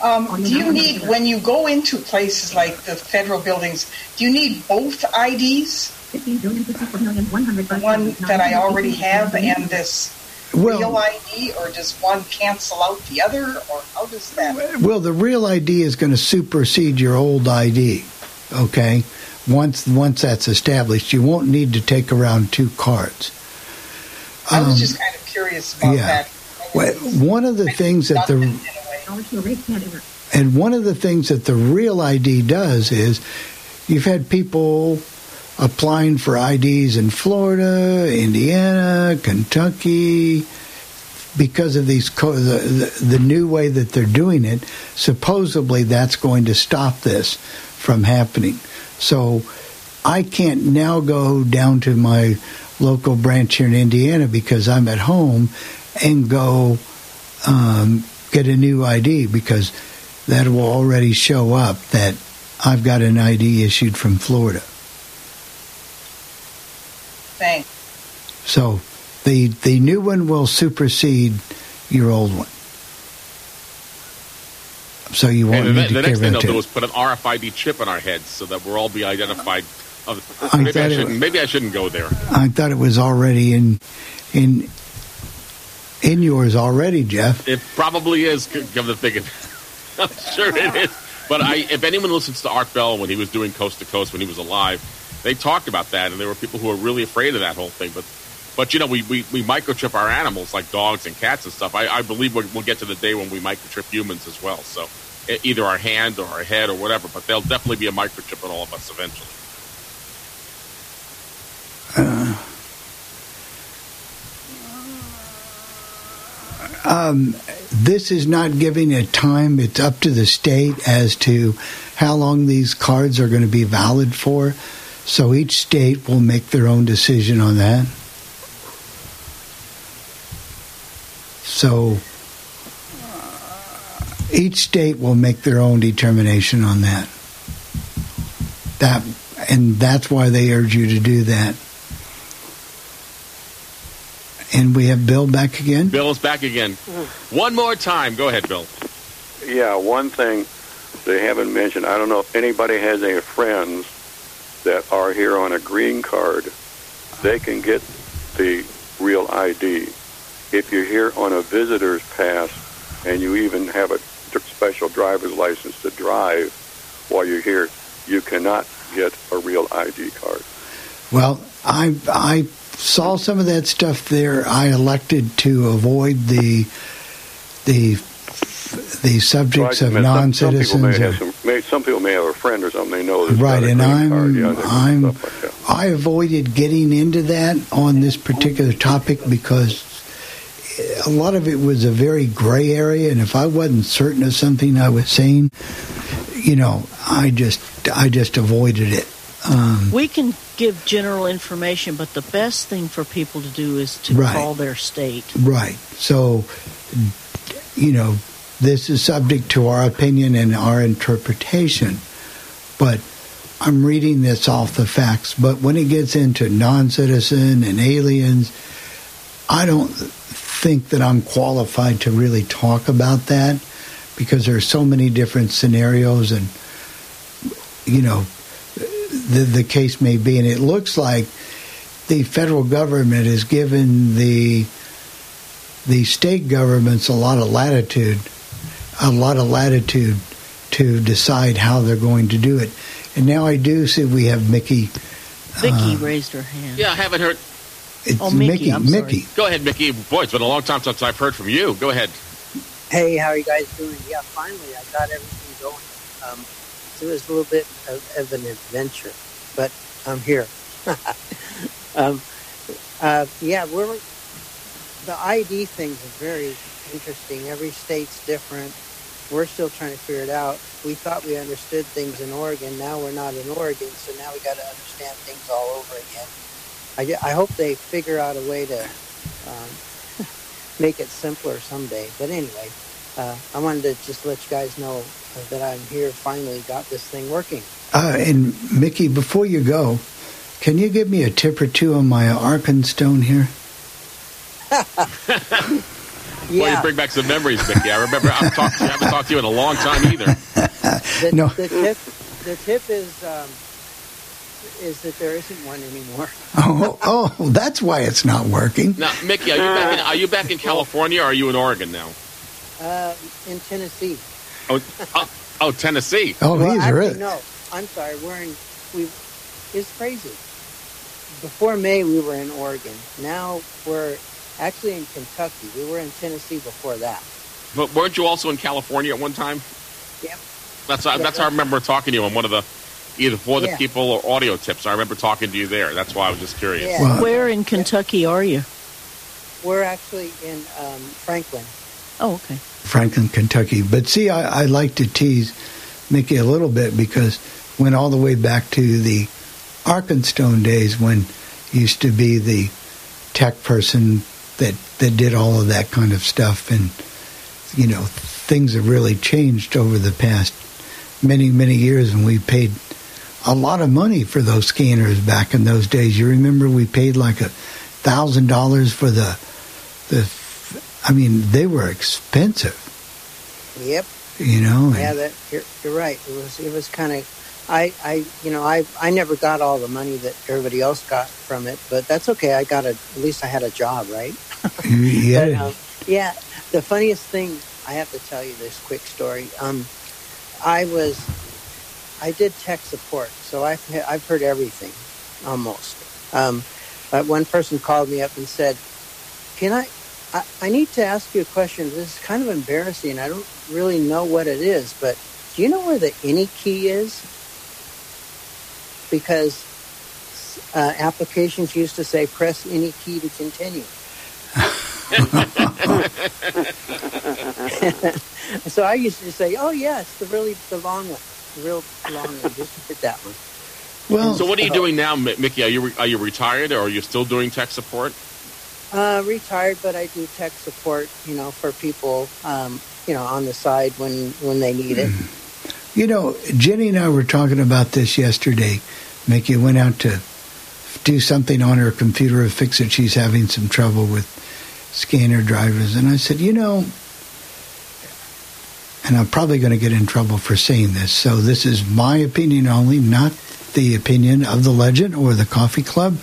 Um, do you need, when you go into places like the federal buildings, do you need both IDs? The one that I already have and this Well- real ID, or does one cancel out the other, or how does that? Well, the real ID is going to supersede your old ID. Okay, once once that's established, you won't need to take around two cards. I was Um, just kind of curious about yeah. that. Well, One of the things that the and one of the things that the real ID does is you've had people applying for IDs in Florida, Indiana, Kentucky because of these co- the, the the new way that they're doing it. Supposedly, that's going to stop this from happening. So I can't now go down to my local branch here in Indiana because I'm at home and go um, get a new ID because that will already show up that I've got an ID issued from Florida. Thanks. So the the new one will supersede your old one. So you won't And the, need to the carry next thing around they'll do is put an RFID chip in our heads so that we'll all be identified. Of, I maybe, I shouldn't, was- maybe I shouldn't go there. I thought it was already in in in yours already, Jeff. It probably is. Come to thinking, I'm sure it is. But I, if anyone listens to Art Bell when he was doing Coast to Coast when he was alive, they talked about that, and there were people who were really afraid of that whole thing. But, but you know, we, we, we microchip our animals like dogs and cats and stuff. I, I believe we'll, we'll get to the day when we microchip humans as well. So, either our hand or our head or whatever. But there'll definitely be a microchip in all of us eventually. Uh, um, this is not giving a time. It's up to the state as to how long these cards are going to be valid for. So each state will make their own decision on that. So each state will make their own determination on that. That and that's why they urge you to do that. And we have Bill back again. Bill is back again. One more time. Go ahead, Bill. Yeah, one thing they haven't mentioned. I don't know if anybody has any friends that are here on a green card. They can get the real ID. If you're here on a visitor's pass and you even have a special driver's license to drive while you're here, you cannot get a real ID card. Well, I I saw some of that stuff there. I elected to avoid the the the subjects So I of mean, some- people, non-citizens. may some, may, some people may have a friend or something they know Right, and I'm card. Yeah, I'm like. I avoided getting into that on this particular topic because a lot of it was a very gray area, and if I wasn't certain of something I was saying, you know, I just I just avoided it. Um, We can give general information, but the best thing for people to do is to Right. call their state. Right. So, you know, this is subject to our opinion and our interpretation, but I'm reading this off the facts. But when it gets into non citizen and aliens, I don't think that I'm qualified to really talk about that because there are so many different scenarios and, you know, the, the case may be. And it looks like the federal government has given the the state governments a lot of latitude, a lot of latitude to decide how they're going to do it. And now I do see we have Mickey. Mickey uh, raised her hand. Yeah, I haven't heard. It's Oh, Mickey, I'm sorry. Mickey. Go ahead, Mickey. Boy, it's been a long time since I've heard from you. Go ahead. Hey, how are you guys doing? Yeah, finally, I got everything going. Um, it was a little bit of, of an adventure, but I'm here. um, uh, yeah, we're the ID things is very interesting. Every state's different. We're still trying to figure it out. We thought we understood things in Oregon. Now we're not in Oregon, so now we got to understand things all over again. I, I hope they figure out a way to um, make it simpler someday. But anyway, uh, I wanted to just let you guys know uh, that I'm here. Finally, got this thing working. Uh, and Mickey, before you go, can you give me a tip or two on my Arkenstone here? Well, you bring back some memories, Mickey. I remember I've talked to you, I haven't talked to you in a long time either. The, No. the tip, the tip is um, is that there isn't one anymore. Oh, oh, that's why it's not working. Now, Mickey, are you back in, are you back in California or are you in Oregon now? Uh, in Tennessee. Oh, oh, oh Tennessee. Oh, well, he's actually, really. no. I'm sorry. We're in. We. It's crazy. Before May, we were in Oregon. Now we're actually in Kentucky. We were in Tennessee before that. But weren't you also in California at one time? Yep. That's that's how I remember talking to you on one of the either for the Yeah. people or audio tips. I remember talking to you there. That's why I was just curious. Yeah. Well, Where in Kentucky are you? We're actually in um, Franklin. Oh, okay. Franklin, Kentucky. But see, I, I like to tease Mickey a little bit because went all the way back to the Arkenstone days when he used to be the tech person that that did all of that kind of stuff, and you know things have really changed over the past many many years, and we paid a lot of money for those scanners back in those days. You remember we paid like a thousand dollars for the the. I mean, they were expensive. Yep. You know, Yeah, that you're, you're right. It was it was kind of. I, I, you know, I, I never got all the money that everybody else got from it, but that's okay. I got a, at least I had a job, right? yeah, But, um, yeah. The funniest thing I have to tell you this quick story. Um, I was, I did tech support, so I've I've heard everything, almost. Um, but one person called me up and said, "Can I, I, I need to ask you a question. This is kind of embarrassing. I don't really know what it is, but do you know where the any key is? Because uh, applications used to say press any key to continue. so I used to say, "Oh yeah, it's the really the long one, the real long one. Just hit that one." Well, so what are you doing now, Mickey? Are you re- are you retired or are you still doing tech support? Uh, retired, but I do tech support, you know, for people, um, you know, on the side when when they need it. You know, Jenny and I were talking about this yesterday. Mickey went out to do something on her computer to fix it. She's having some trouble with scanner drivers. And I said, you know, and I'm probably going to get in trouble for saying this. So this is my opinion only, not the opinion of the legend or the coffee club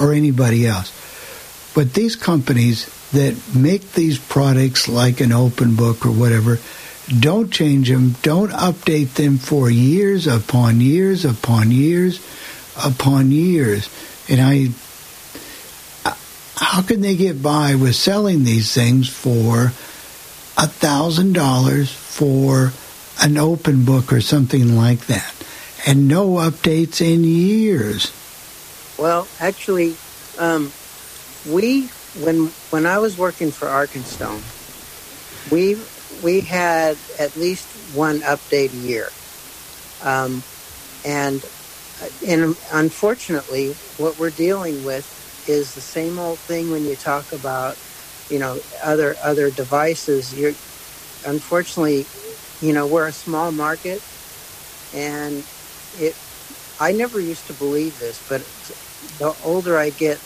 or anybody else. But these companies that make these products like an OpenBook or whatever, don't change them, don't update them for years upon years upon years upon years. And I, how can they get by with selling these things for a thousand dollars for an OpenBook or something like that, and no updates in years? Well, actually, um, we when when I was working for Arkenstone, we we had at least one update a year, um, and and unfortunately, what we're dealing with is the same old thing when you talk about you know other other devices. You're unfortunately, you know, we're a small market, and it. I never used to believe this, but the older I get,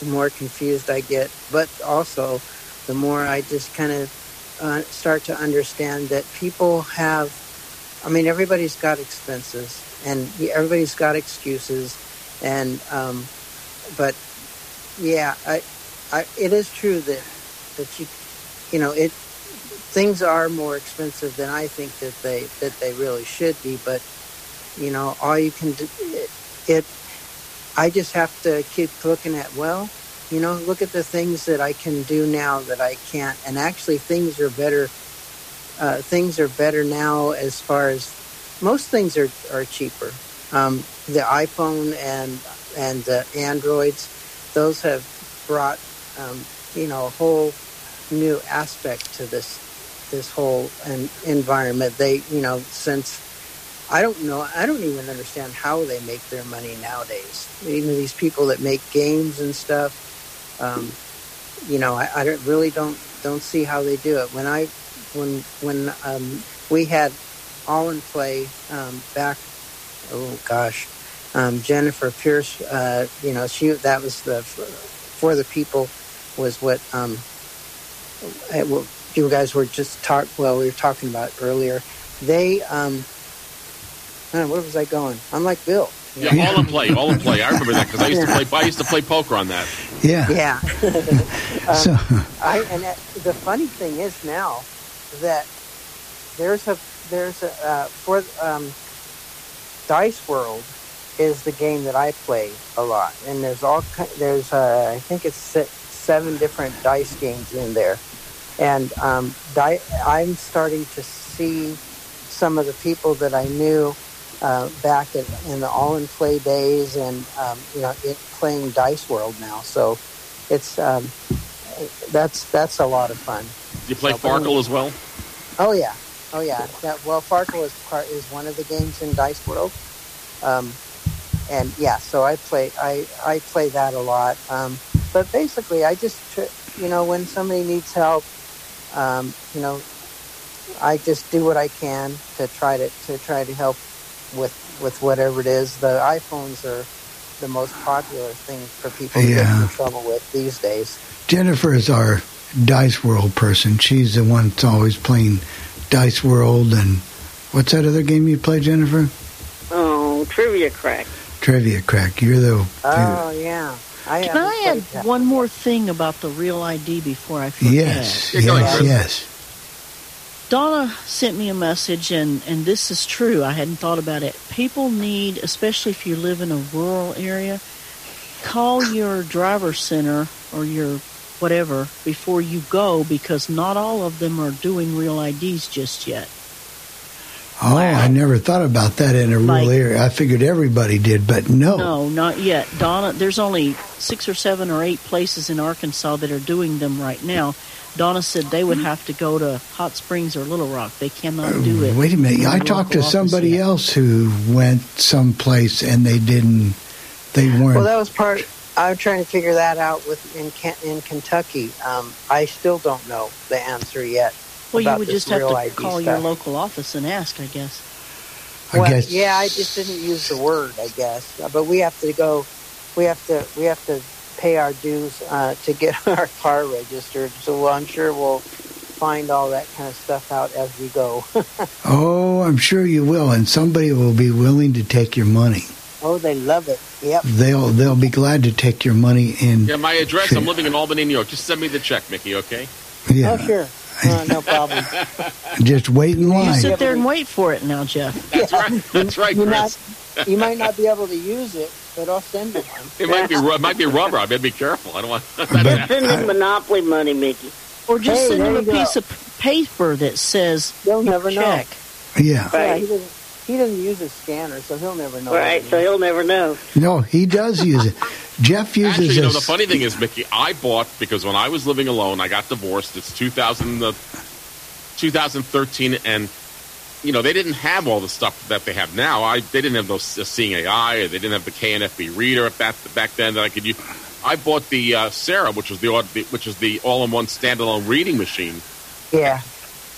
the more confused I get, but also the more I just kind of uh, start to understand that people have, I mean, everybody's got expenses and everybody's got excuses. And, um, but yeah, I, I, it is true that, that you, you know, it, things are more expensive than I think that they, that they really should be. But, you know, all you can do, it, it I just have to keep looking at, well, you know, look at the things that I can do now that I can't. And actually, things are better. Uh, things are better now as far as most things are, are cheaper. Um, the iPhone and and the Androids, those have brought um, you know a whole new aspect to this this whole en- environment. They you know since I don't know. I don't even understand how they make their money nowadays. Even these people that make games and stuff, um, you know, I, I don't, really don't don't see how they do it. When I when when um, we had all in play um, back, oh gosh, um, Jennifer Pierce, uh, you know, she that was the for the people was what um, it, you guys were just talk. Well, we were talking about earlier. They um, where was I going? I'm like Bill. Yeah, yeah. all in play, all in play. I remember that because I used to play. I used to play poker on that. Yeah, yeah. um, so. I and the funny thing is now that there's a there's a uh, for um, Dice World is the game that I play a lot, and there's all there's uh, I think it's seven different dice games in there, and um, di- I'm starting to see some of the people that I knew uh, back in, in, the all in play days and um, you know it, playing dice world now. So it's um, that's that's a lot of fun. You play so, farkle as well? Oh yeah. Oh yeah. That, well farkle is part is one of the games in dice world. Um, and yeah so i play i i play that a lot. Um, but basically i just you know when somebody needs help um, you know i just do what i can to try to to try to help with with whatever it is. The iPhones are the most popular thing for people to get in trouble with these days. Jennifer is our Dice World person. She's the one that's always playing Dice World and what's that other game you play, Jennifer? Oh, Trivia Crack. Trivia Crack. You're the. Oh yeah. I Can I add that. one more thing about the real ID before I forget? Yes, yes, yes. Donna sent me a message, and, and this is true. I hadn't thought about it. People need, especially if you live in a rural area, call your driver center or your whatever before you go because not all of them are doing real IDs just yet. Oh, I never thought about that in a Like- rural area. I figured everybody did, but no. No, not yet. Donna, there's only six or seven or eight places in Arkansas that are doing them right now. Donna said they would have to go to Hot Springs or Little Rock. They cannot do it. Wait a minute. I talked to somebody yet. else who went someplace and they didn't. They weren't. Well, that was part. I'm trying to figure that out with in in Kentucky. Um, I still don't know the answer yet. Well, you would just have to ID call your local office and ask, I guess. I well, guess. yeah, I just didn't use the word, I guess. But we have to go. We have to. We have to pay our dues uh, to get our car registered. So I'm sure we'll find all that kind of stuff out as we go. Oh, I'm sure you will, and somebody will be willing to take your money. oh, they love it. Yep. They'll they'll be glad to take your money in. Yeah, my address. I'm living in Albany, New York. Just send me the check, Mickey. Okay. Yeah, Oh, sure. Uh, no problem. just wait in line. You sit there and wait for it now, Jeff. That's right. That's right, You're Chris. Not, you might not be able to use it, but I'll send it. It might be it might be rubber. I better be careful. I don't want. Just send him Monopoly money, Mickey. Or just Hey, send there them a you go. piece of paper that says They'll never know. check. Yeah. Yeah, Right. he doesn't. He doesn't use a scanner, so he'll never know. Right, so he'll never know. No, he does use it. Jeff uses Actually, you know, the funny thing is, Mickey, I bought because when I was living alone, I got divorced. It's 2000, uh, 2013, and you know they didn't have all the stuff that they have now. I they didn't have those uh, Seeing AI, or they didn't have the KNFB reader at that back then that I could use. I bought the uh, SARA, which was the which is the all-in-one standalone reading machine. Yeah.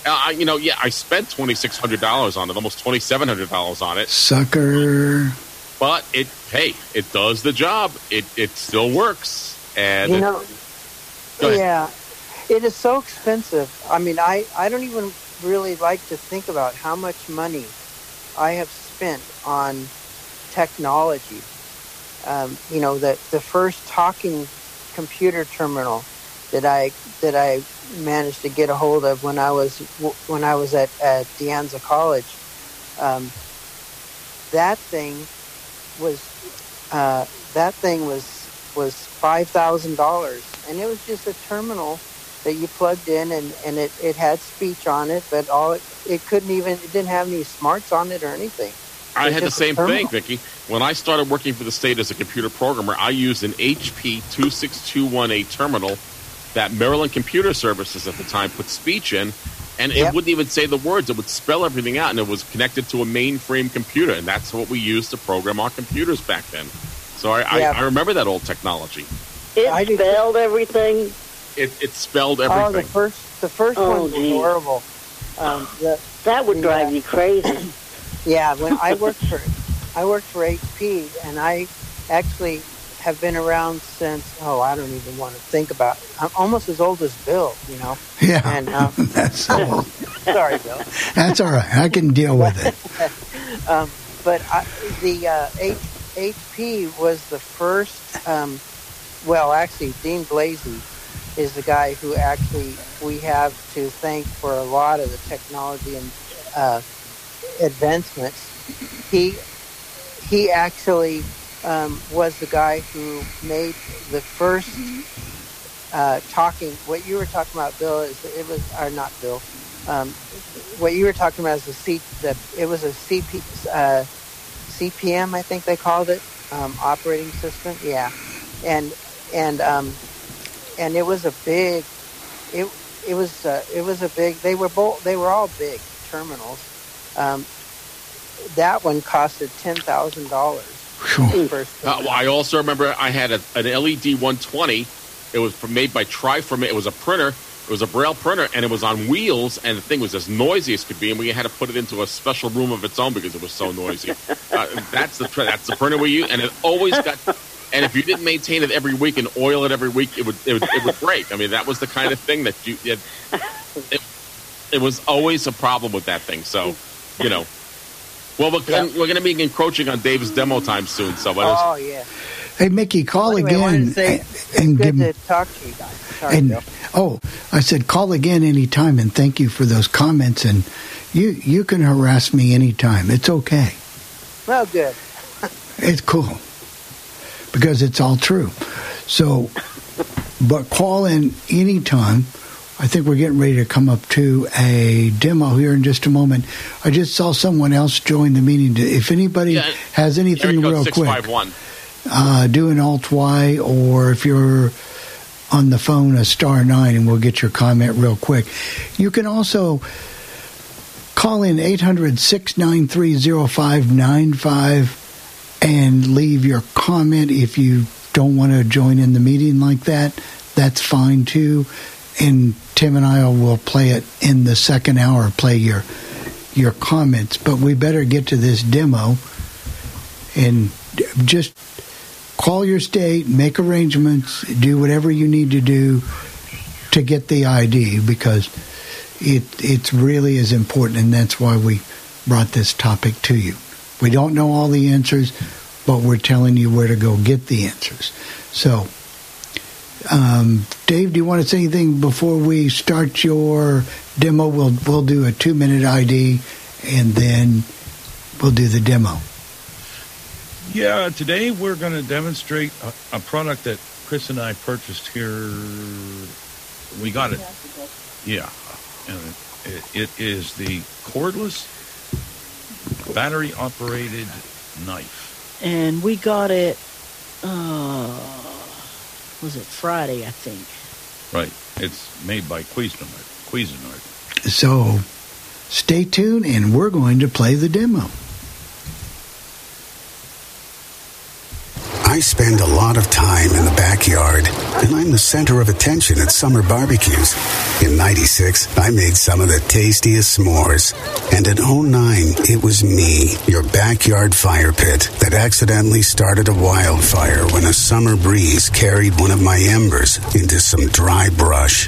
Uh, I- you know, yeah, I spent twenty six hundred dollars on it, almost twenty seven hundred dollars on it. Sucker. But it, hey, it does the job. It it still works, and You know. Go. Yeah. It is so expensive. I mean, I I don't even really like to think about how much money I have spent on technology. Um, you know, the the first talking computer terminal that I that I managed to get a hold of when I was when I was at at De Anza College. Um, that thing was uh, that thing was was five thousand dollars, and it was just a terminal that you plugged in, and, and it, it had speech on it, but all it, it couldn't even it didn't have any smarts on it or anything. I It's had the same thing, terminal. Vicky. When I started working for the state as a computer programmer, I used an HP 26218 terminal that Maryland Computer Services at the time put speech in, and it wouldn't even say the words. It would spell everything out, and it was connected to a mainframe computer, and that's what we used to program our computers back then. So I, Yeah. I, I remember that old technology. I It spelled everything. It, it spelled Oh, the everything. first the first Oh, one was geez. horrible. Um, the, That would Yeah. drive you crazy. yeah, when I worked for I worked for HP, and I actually have been around since oh I don't even want to think about. I'm almost as old as Bill, you know. Yeah. And um, That's all. sorry, Bill. That's all right. I can deal with it. um, but I, the uh, H, HP was the first. Um, well, actually, Dean Blazie is the guy who actually we have to thank for a lot of the technology and uh, advancements. He he actually um, was the guy who made the first uh, talking. What you were talking about, Bill, is it was or not Bill. Um, what you were talking about is the C. The, it was a CP, uh, CPM, I think they called it, um, operating system. Yeah, and and um, and it was a big. It it was uh, it was a big. They were both. They were all big terminals. Um, that one costed ten thousand dollars. First, Uh, well, I also remember I had a, an E LED 120. It was made by Triform. It was a printer. It was a Braille printer, and it was on wheels. And the thing was as noisy as could be. And we had to put it into a special room of its own because it was so noisy. uh, that's the that's the printer we use, and it always got. And if you didn't maintain it every week and oil it every week, it would it would, it would break. I mean, that was the kind of thing that you. It, it, it was always a problem with that thing. So, you know. Well, we're, we're going to be encroaching on Dave's demo time soon. So, oh yeah. Hey, Mickey, call Anyway, I again to say and, and Good give to talk to you guys. Sorry, and Bill. oh, I said call again anytime and thank you for those comments and you you can harass me anytime. It's okay. Well, good. It's cool because it's all true. So but call in anytime. I think we're getting ready to come up to a demo here in just a moment. I just saw someone else join the meeting. If anybody Yeah, has anything real quick, 651. uh, do an alt Y, or if you're on the phone, a star nine, and we'll get your comment real quick. You can also call in 800 693 0595 and leave your comment if you don't want to join in the meeting like that. That's fine too. And Tim and I will play it in the second hour, play your your comments. But we better get to this demo and just call your state, make arrangements, do whatever you need to do to get the ID because it it's really is important, and that's why we brought this topic to you. We don't know all the answers, but we're telling you where to go get the answers. So, um, Dave, do you want to say anything before we start your demo? We'll we'll do a two minute ID, and then we'll do the demo. Yeah, today we're going to demonstrate a, a product that Chris and I purchased here. We got it. Yeah, and it, it is the cordless battery operated knife. And we got it, uh, was it Friday, I think? Right. It's made by Cuisinart. Cuisinart. So, stay tuned, and we're going to play the demo. I spend a lot of time in the backyard, and I'm the center of attention at summer barbecues. In 96, I made some of the tastiest s'mores. And in 09, it was me, your backyard fire pit, that accidentally started a wildfire when a summer breeze carried one of my embers into some dry brush.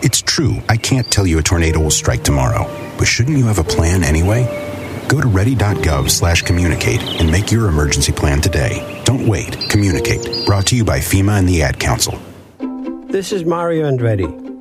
It's true, I can't tell you a tornado will strike tomorrow, but shouldn't you have a plan anyway? Go to ready.gov slash communicate and make your emergency plan today. Don't wait. Communicate. Brought to you by FEMA and the Ad Council. This is Mario Andretti.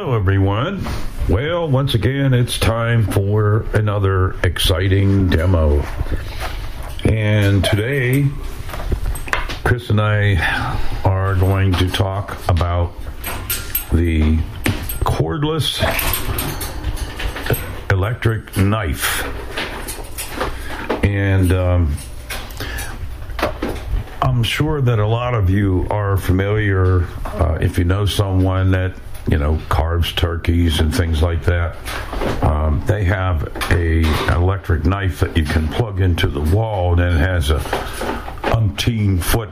Hello, everyone. Well, once again, it's time for another exciting demo. And today, Chris and I are going to talk about the cordless electric knife. And um, I'm sure that a lot of you are familiar uh, if you know someone that you know carves turkeys and things like that. Um, they have a electric knife that you can plug into the wall, and it has a umpteen foot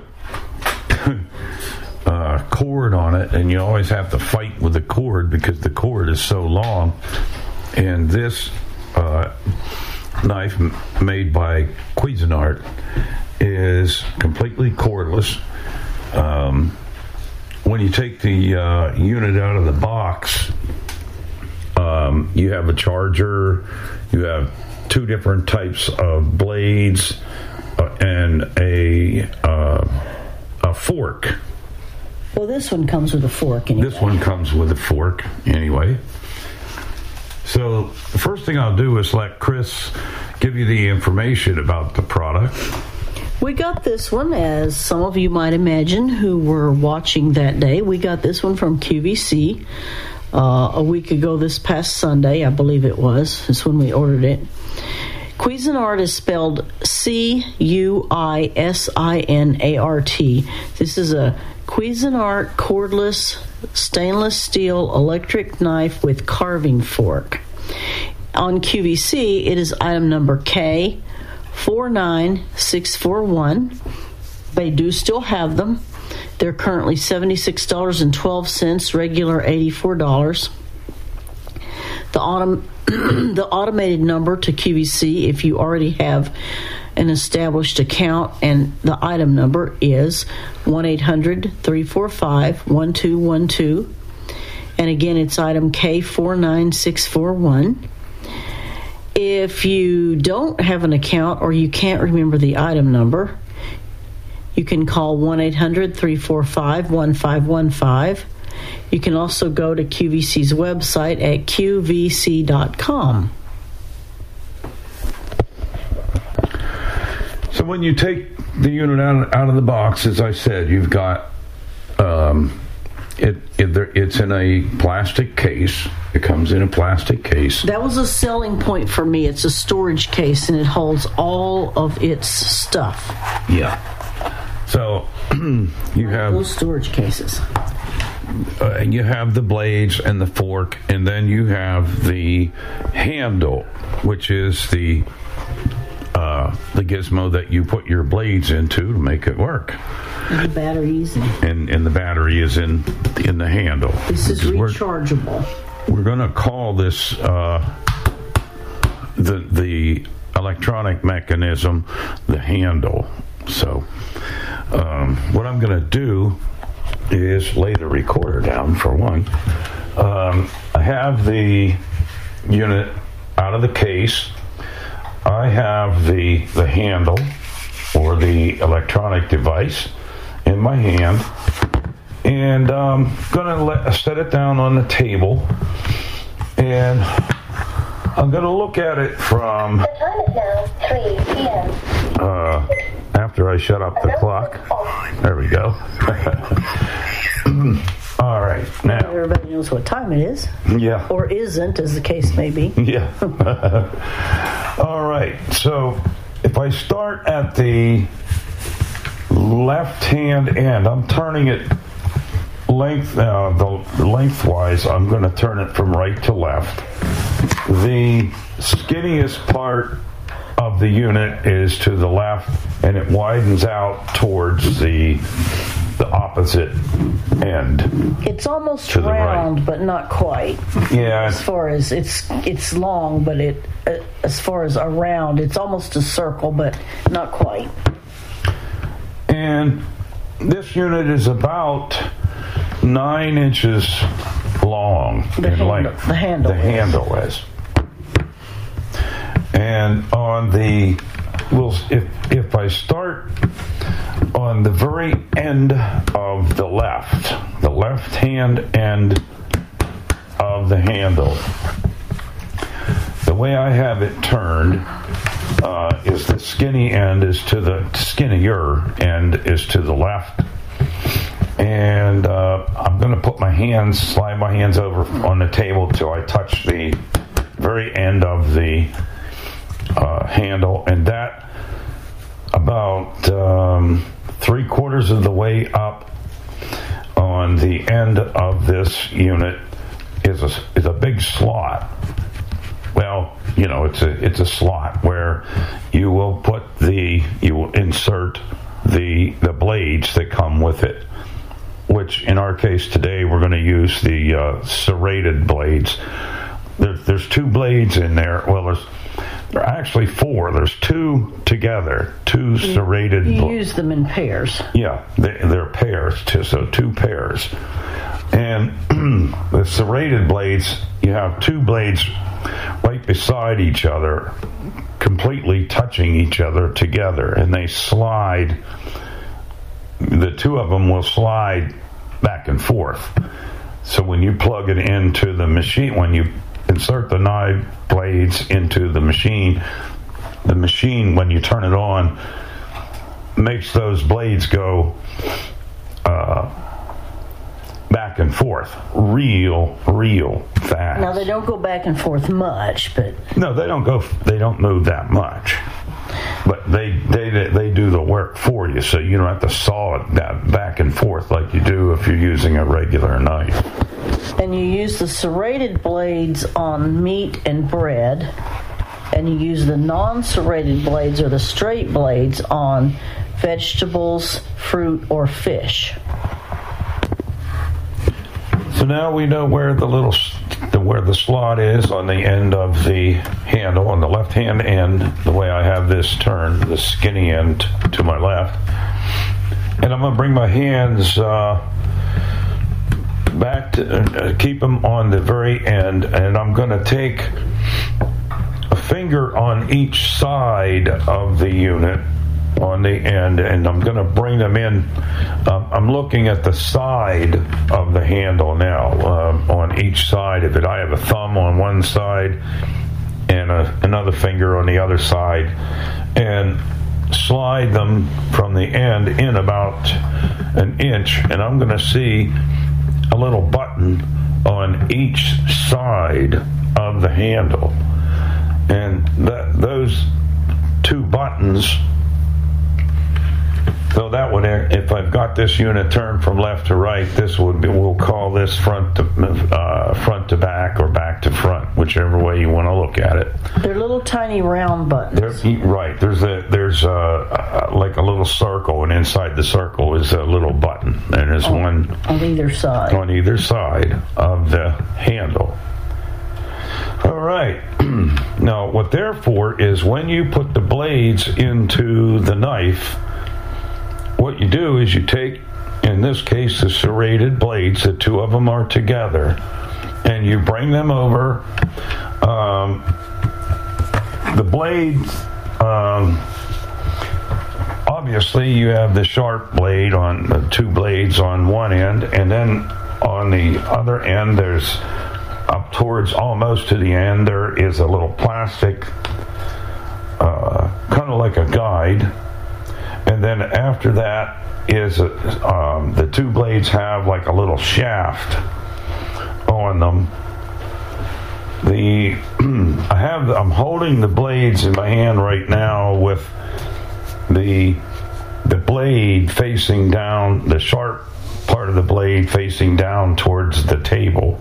uh, cord on it, and you always have to fight with the cord because the cord is so long. And this uh, knife m- made by Cuisinart is completely cordless. Um, when you take the uh, unit out of the box, um, you have a charger, you have two different types of blades, uh, and a uh, a fork. Well, this one comes with a fork anyway. This one comes with a fork, anyway. So the first thing I'll do is let Chris give you the information about the product. We got this one, as some of you might imagine who were watching that day. We got this one from QVC uh, a week ago, this past Sunday, I believe it was. That's when we ordered it. Cuisinart is spelled C U I S I N A R T. This is a Cuisinart cordless stainless steel electric knife with carving fork. On QVC, it is item number K 49641. They do still have them. They're currently $76.12, regular $84. The autom- the automated number to QVC if you already have an established account and the item number is 1-800-345-1212 and again it's item K49641 if you don't have an account or you can't remember the item number you can call 1-800-345-1515 you can also go to QVC's website at qvc.com. So when you take the unit out, out of the box, as I said, you've got um, it, it there, it's in a plastic case. It comes in a plastic case. That was a selling point for me. It's a storage case and it holds all of its stuff. Yeah. So you have those storage cases. uh, you have the blades and the fork, and then you have the handle, which is the uh, the gizmo that you put your blades into to make it work. And the batteries. And And the battery is in in the handle. this is We're- rechargeable. We're going to call this uh, the the electronic mechanism the handle. So um, what I'm going to do is lay the recorder down for one. Um, I have the unit out of the case. I have the the handle or the electronic device in my hand and I'm gonna let, set it down on the table, and I'm gonna look at it from The time is now 3 p.m. uh, after I shut up the clock. There we go. All right, now, Everybody knows what time it is. yeah, Or isn't, as the case may be. yeah. All right, so if I start at the left hand end, I'm turning it length uh, the lengthwise. I'm going to turn it from right to left. The skinniest part of the unit is to the left, and it widens out towards the the opposite end. It's almost the right. round, but not quite. Yeah. As far as it's it's long, but it uh, as far as around, it's almost a circle, but not quite. And this unit is about nine inches long The in handle- length. the handle The is. handle is. And on the, well, if if I start on the very end of the left, the left hand end of the handle, the way I have it turned uh, is the skinny end is to the skinnier end is to the left. And uh, I'm going to put my hands, slide my hands over on the table till I touch the very end of the uh, handle, and that about um, three quarters of the way up on the end of this unit is a, is a big slot. Well, you know, it's a it's a slot where you will put the you will insert the the blades that come with it. Which in our case today we're going to use the uh, serrated blades. There, there's two blades in there. Well, there's there are actually four. There's two together, two serrated. You bl- use them in pairs. yeah, they, they're pairs, too, so two pairs. And the serrated blades, you have two blades right beside each other, completely touching each other together, and they slide. The two of them will slide back and forth. So when you plug it into the machine, when you insert the knife blades into the machine. The machine, when you turn it on, makes those blades go uh, back and forth real, real fast. Now they don't go back and forth much, but No, they don't go. They don't move that much, but they they they do the work for you, so you don't have to saw it that back and forth like you do if you're using a regular knife. And you use the serrated blades on meat and bread, and you use the non-serrated blades or the straight blades on vegetables, fruit, or fish. So now we know where the little where the slot is on the end of the handle on the left hand end. The way I have this turned, the skinny end to my left, and I'm to bring my hands. Uh, back to uh, keep them on the very end and i'm going to take a finger on each side of the unit on the end and i'm going to bring them in. Um, i'm looking at the side of the handle now um, on each side of it. I have a thumb on one side and a, another finger on the other side and slide them from the end in about an inch and i'm going to see a little button on each side of the handle. And that, those two buttons, so that would, if I've got this unit turned from left to right, this would be, we'll call this front to, uh, front to back or back to front, whichever way you want to look at it. They're little tiny round buttons. There, right. There's a there's a, like a little circle, and inside the circle is a little button, and there's one on either side. on either side of the handle. All right. now, what they're for is when you put the blades into the knife, what you do is you take, in this case, the serrated blades, the two of them are together, and you bring them over. Um, the blades, um, obviously, you have the sharp blade on the two blades on one end, and then on the other end, there's up towards almost to the end, there is a little plastic, uh, kind of like a guide. And then after that is um, the two blades have like a little shaft on them. The I have I'm holding the blades in my hand right now with the the blade facing down the sharp part of the blade facing down towards the table.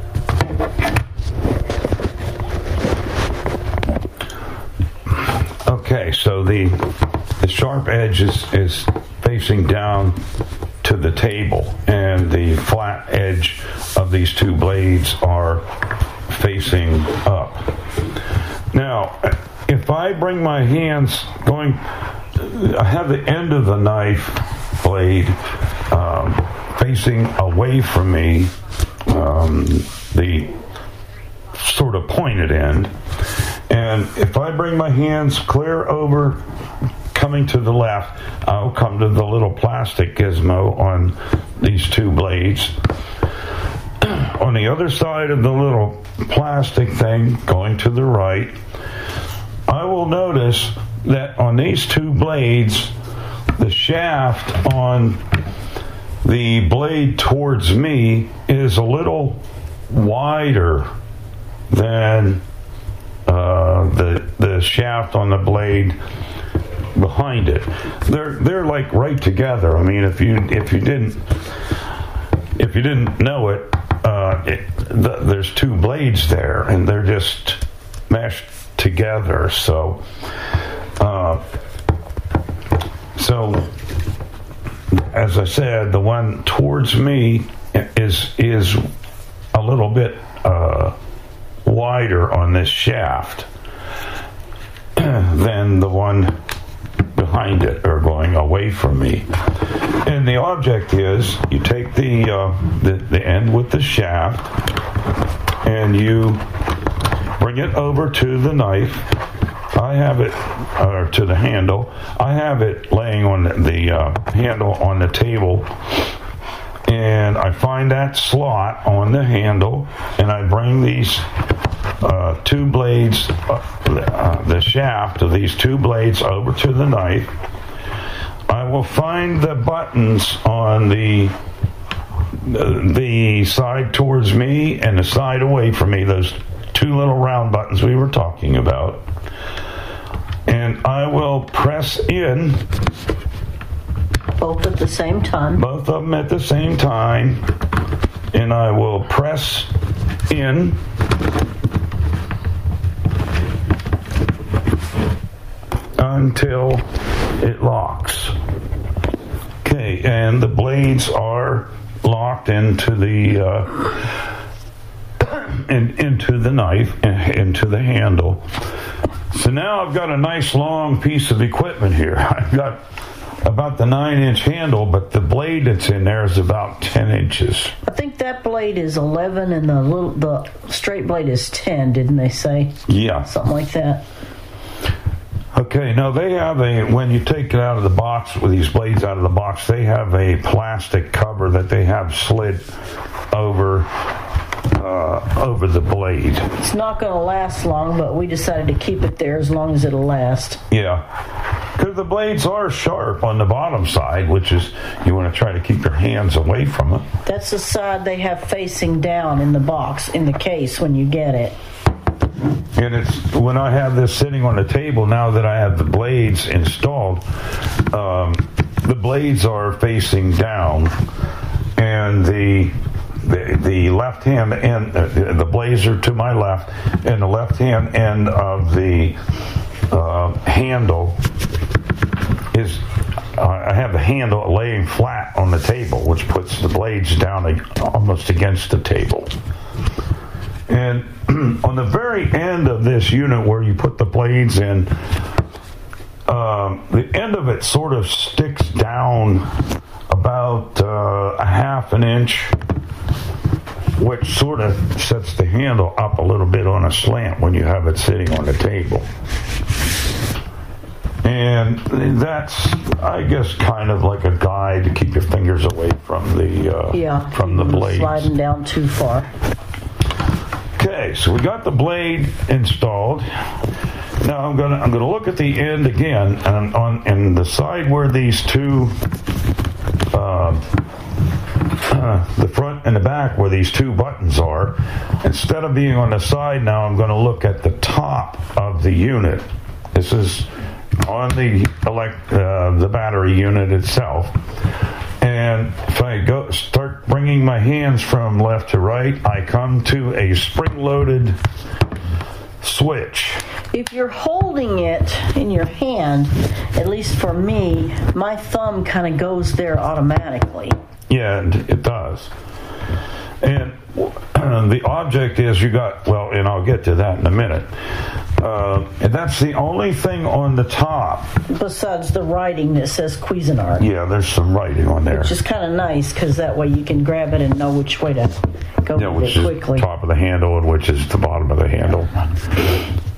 Okay, so the the sharp edge is, is facing down to the table, and the flat edge of these two blades are facing up. Now, if I bring my hands going, I have the end of the knife blade um, facing away from me, um, the sort of pointed end. And if I bring my hands clear over, coming to the left, I'll come to the little plastic gizmo on these two blades. On the other side of the little plastic thing, going to the right, I will notice that on these two blades, the shaft on the blade towards me is a little wider than uh, the the shaft on the blade behind it. They're they're like right together. I mean, if you if you didn't if you didn't know it, uh, it the, there's two blades there, and they're just meshed together. So, uh, so as I said, the one towards me is is a little bit uh, wider on this shaft than the one behind it or going away from me. And the object is you take the uh, the, the end with the shaft and you bring it over to the knife. I have it, or to the handle. I have it laying on the, uh, handle on the table, and I find that slot on the handle, and I bring these uh, two blades, uh, uh, the shaft of these two blades over to the knife. I will find the buttons on the the side towards me and the side away from me, those two little round buttons we were talking about. And I will press in Both at the same time. both of them at the same time, and I will press in. Until it locks. Okay, and the blades are locked into the uh, in, into the knife, into the handle. So now I've got a nice long piece of equipment here. I've got about the nine inch handle, but the blade that's in there is about 10 inches. I think that blade is 11 and the little the straight blade is 10, didn't they say? Yeah. Something like that. Okay, now they have a, when you take it out of the box with these blades out of the box, they have a plastic cover that they have slid over. Uh, over the blade. It's not going to last long, but we decided to keep it there as long as it'll last. Yeah. Because the blades are sharp on the bottom side, which is, you want to try to keep your hands away from it. That's the side they have facing down in the box, in the case when you get it. And it's when I have this sitting on the table now that I have the blades installed, um, the blades are facing down, and the the, the left hand end, uh, the blazer to my left, and the left hand end of the uh, handle is. Uh, I have the handle laying flat on the table, which puts the blades down almost against the table. And on the very end of this unit where you put the blades in, um, the end of it sort of sticks down about uh, a half an inch, which sort of sets the handle up a little bit on a slant when you have it sitting on the table. And that's, I guess, kind of like a guide to keep your fingers away from the uh, Yeah. from the blades. Sliding down too far. Okay, so we got the blade installed. Now I'm gonna I'm gonna look at the end again, and on and the side where these two, uh, uh, the front and the back where these two buttons are, instead of being on the side now, I'm going to look at the top of the unit. This is on the elect uh, the battery unit itself. And if I go start bringing my hands from left to right, I come to a spring-loaded switch. If you're holding it in your hand, at least for me, my thumb kind of goes there automatically. Yeah, it does. And the object is you got well, and I'll get to that in a minute. Uh, and that's the only thing on the top. Besides the writing that says Cuisinart. Yeah, there's some writing on there. Which is kind of nice because that way you can grab it and know which way to go Yeah, with which it is quickly. top of the handle and which is the bottom of the handle.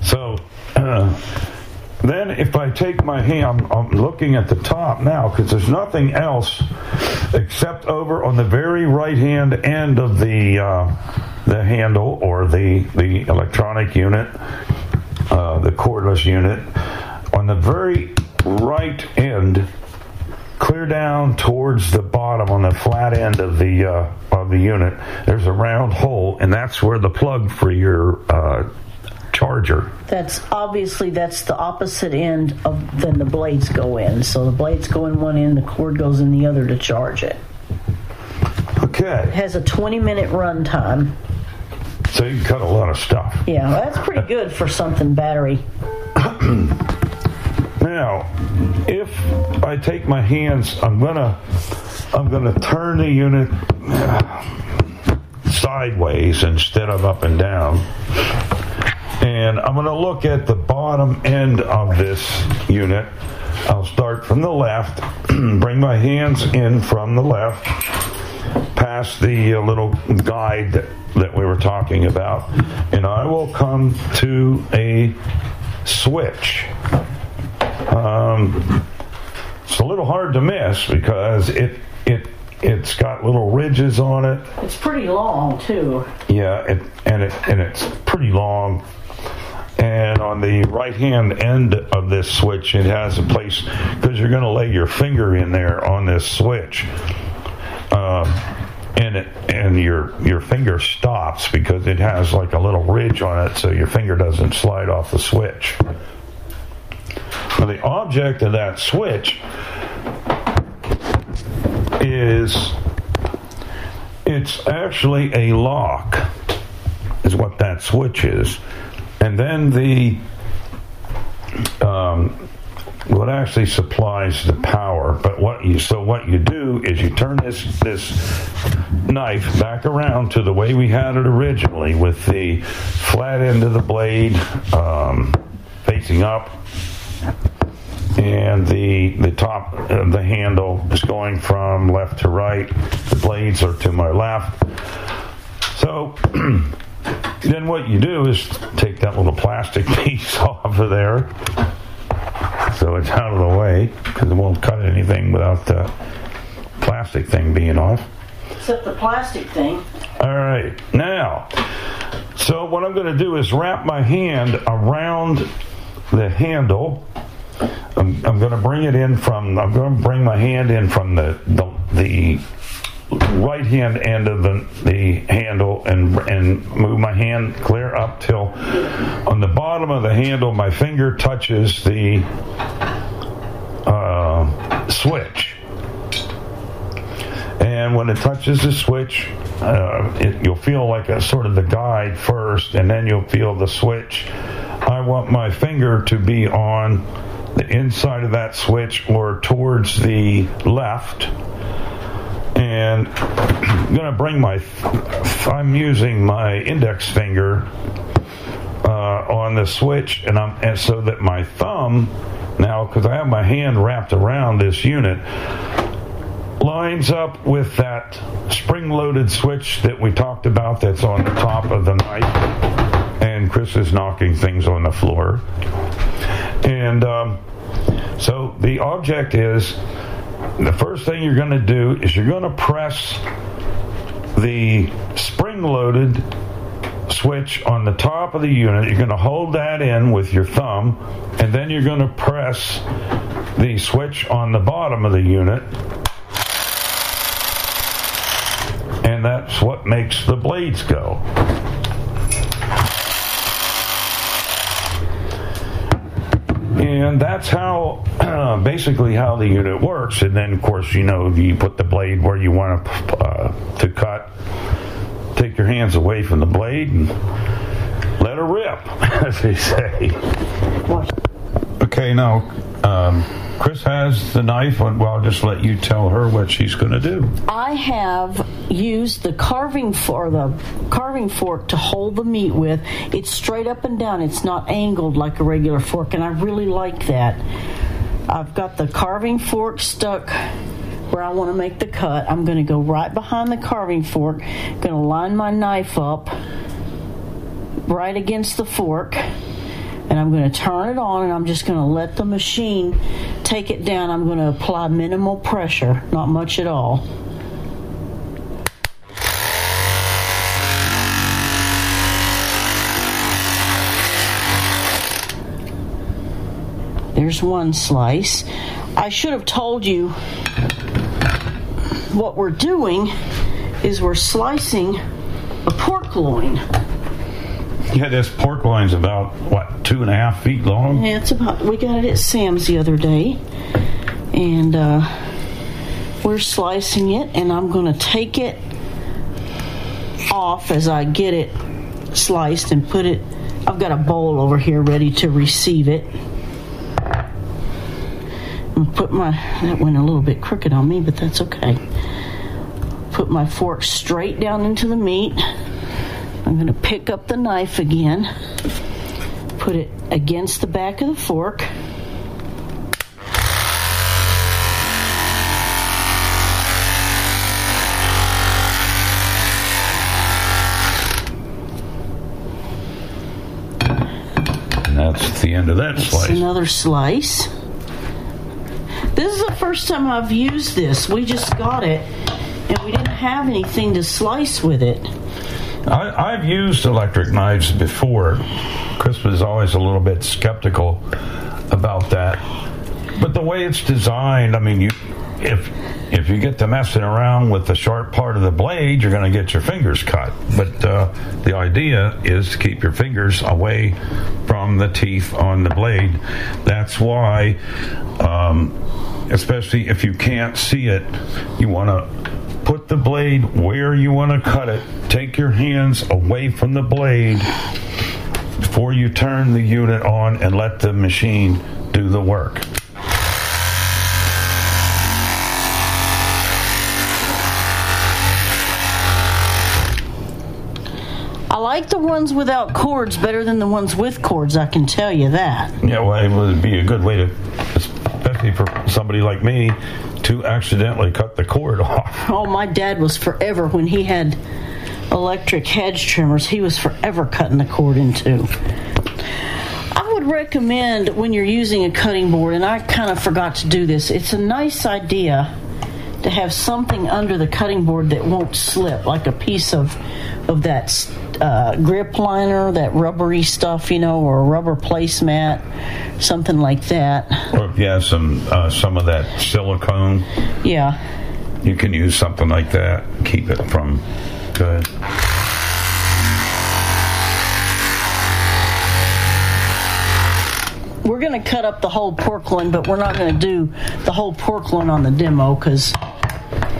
So uh, then, if I take my hand, I'm, I'm looking at the top now because there's nothing else except over on the very right hand end of the uh, the handle or the the electronic unit, uh, the cordless unit, on the very right end clear down towards the bottom on the flat end of the uh, of the unit there's a round hole and that's where the plug for your uh, charger That's obviously that's the opposite end of then the blades go in. So the blades go in one end, the cord goes in the other to charge it. okay It has a 20 minute run time. so you can cut a lot of stuff Yeah, that's pretty good for something battery. now if i take my hands i'm gonna i'm gonna turn the unit uh, sideways instead of up and down and I'm going to look at the bottom end of this unit. I'll start from the left, bring my hands in from the left, past the uh, little guide that, that we were talking about, and I will come to a switch. Um, it's a little hard to miss because it it it's got little ridges on it. It's pretty long too. Yeah, it, and it and it's pretty long. And on the right hand end of this switch, it has a place because you're going to lay your finger in there on this switch. Um, and it, and your your finger stops because it has like a little ridge on it, so your finger doesn't slide off the switch. Now, the object of that switch is it's actually a lock, is what that switch is, and then the um, what actually supplies the power. But what you so what you do is you turn this this knife back around to the way we had it originally, with the flat end of the blade um, facing up, and the the top of the handle is going from left to right. The blades are to my left. So. then what you do is take that little plastic piece off of there so it's out of the way because it won't cut anything without the plastic thing being off. Except the plastic thing. All right, now, so what I'm going to do is wrap my hand around the handle. I'm, I'm going to bring it in from. I'm going to bring my hand in from the the, the right hand end of the, the handle and and move my hand clear up till on the bottom of the handle my finger touches the uh, switch. And when it touches the switch uh, it, you'll feel like a sort of the guide first and then you'll feel the switch. I want my finger to be on the inside of that switch or towards the left and I'm going to bring my, I'm using my index finger uh, on the switch, and I'm and so that my thumb now, because I have my hand wrapped around this unit, lines up with that spring-loaded switch that we talked about. That's on the top of the knife, and Chris is knocking things on the floor, and um, so the object is the first thing you're going to do is you're going to press the spring loaded switch on the top of the unit. You're going to hold that in with your thumb, and then you're going to press the switch on the bottom of the unit. And that's what makes the blades go. And that's how uh, basically how the unit works. And then, of course, you know, you put the blade where you want to uh, to cut. Take your hands away from the blade and let her rip, as they say. Okay, now um, Chris has the knife. Well, I'll just let you tell her what she's going to do. I have used the carving for the carving fork to hold the meat with. It's straight up and down. It's not angled like a regular fork, and I really like that. I've got the carving fork stuck where I want to make the cut. I'm going to go right behind the carving fork. Going to line my knife up right against the fork and I'm going to turn it on and I'm just going to let the machine take it down. I'm going to apply minimal pressure, not much at all. There's one slice. I should have told you what we're doing is we're slicing a pork loin. Yeah, this pork loin's about what two and a half feet long. Yeah, it's about. We got it at Sam's the other day, and uh, we're slicing it, and I'm going to take it off as I get it sliced and put it. I've got a bowl over here ready to receive it. Put my that went a little bit crooked on me, but that's okay. Put my fork straight down into the meat. I'm going to pick up the knife again, put it against the back of the fork. And that's the end of that It's slice. another slice. This is the first time I've used this. We just got it, and we didn't have anything to slice with it. I, I've used electric knives before. Chris was always a little bit skeptical about that. But the way it's designed, I mean, you if if you get to messing around with the sharp part of the blade, you're going to get your fingers cut. But uh, the idea is to keep your fingers away from the teeth on the blade. That's why, um, especially if you can't see it, you want to put the blade where you want to cut it. Take your hands away from the blade before you turn the unit on and let the machine do the work. I like the ones without cords better than the ones with cords, I can tell you that. Yeah, well, it would be a good way to, especially for somebody like me, to accidentally cut the cord off. Oh, my dad was forever when he had electric hedge trimmers, he was forever cutting the cord in two. I would recommend when you're using a cutting board, and I kind of forgot to do this, it's a nice idea to have something under the cutting board that won't slip, like a piece of of that uh, grip liner, that rubbery stuff, you know, or a rubber placemat, something like that. Or if you have some uh, some of that silicone, Yeah. you can use something like that. Keep it from good. We're going to cut up the whole pork loin, but we're not going to do the whole pork loin on the demo because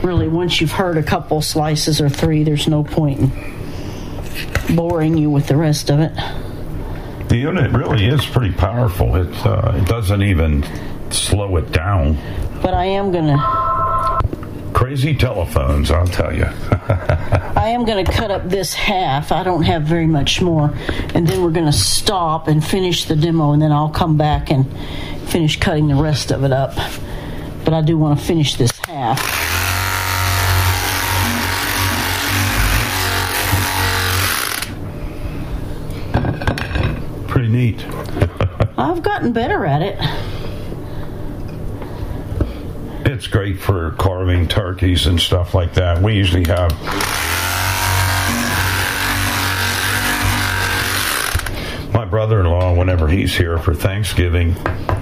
really, once you've heard a couple slices or three, there's no point in boring you with the rest of it. The unit really is pretty powerful. It uh, it doesn't even slow it down. But I am going to Crazy telephones, I'll tell you. I am going to cut up this half. I don't have very much more. And then we're going to stop and finish the demo, and then I'll come back and finish cutting the rest of it up. But I do want to finish this half. Pretty neat. I've gotten better at it. It's great for carving turkeys and stuff like that. We usually have my brother-in-law whenever he's here for Thanksgiving.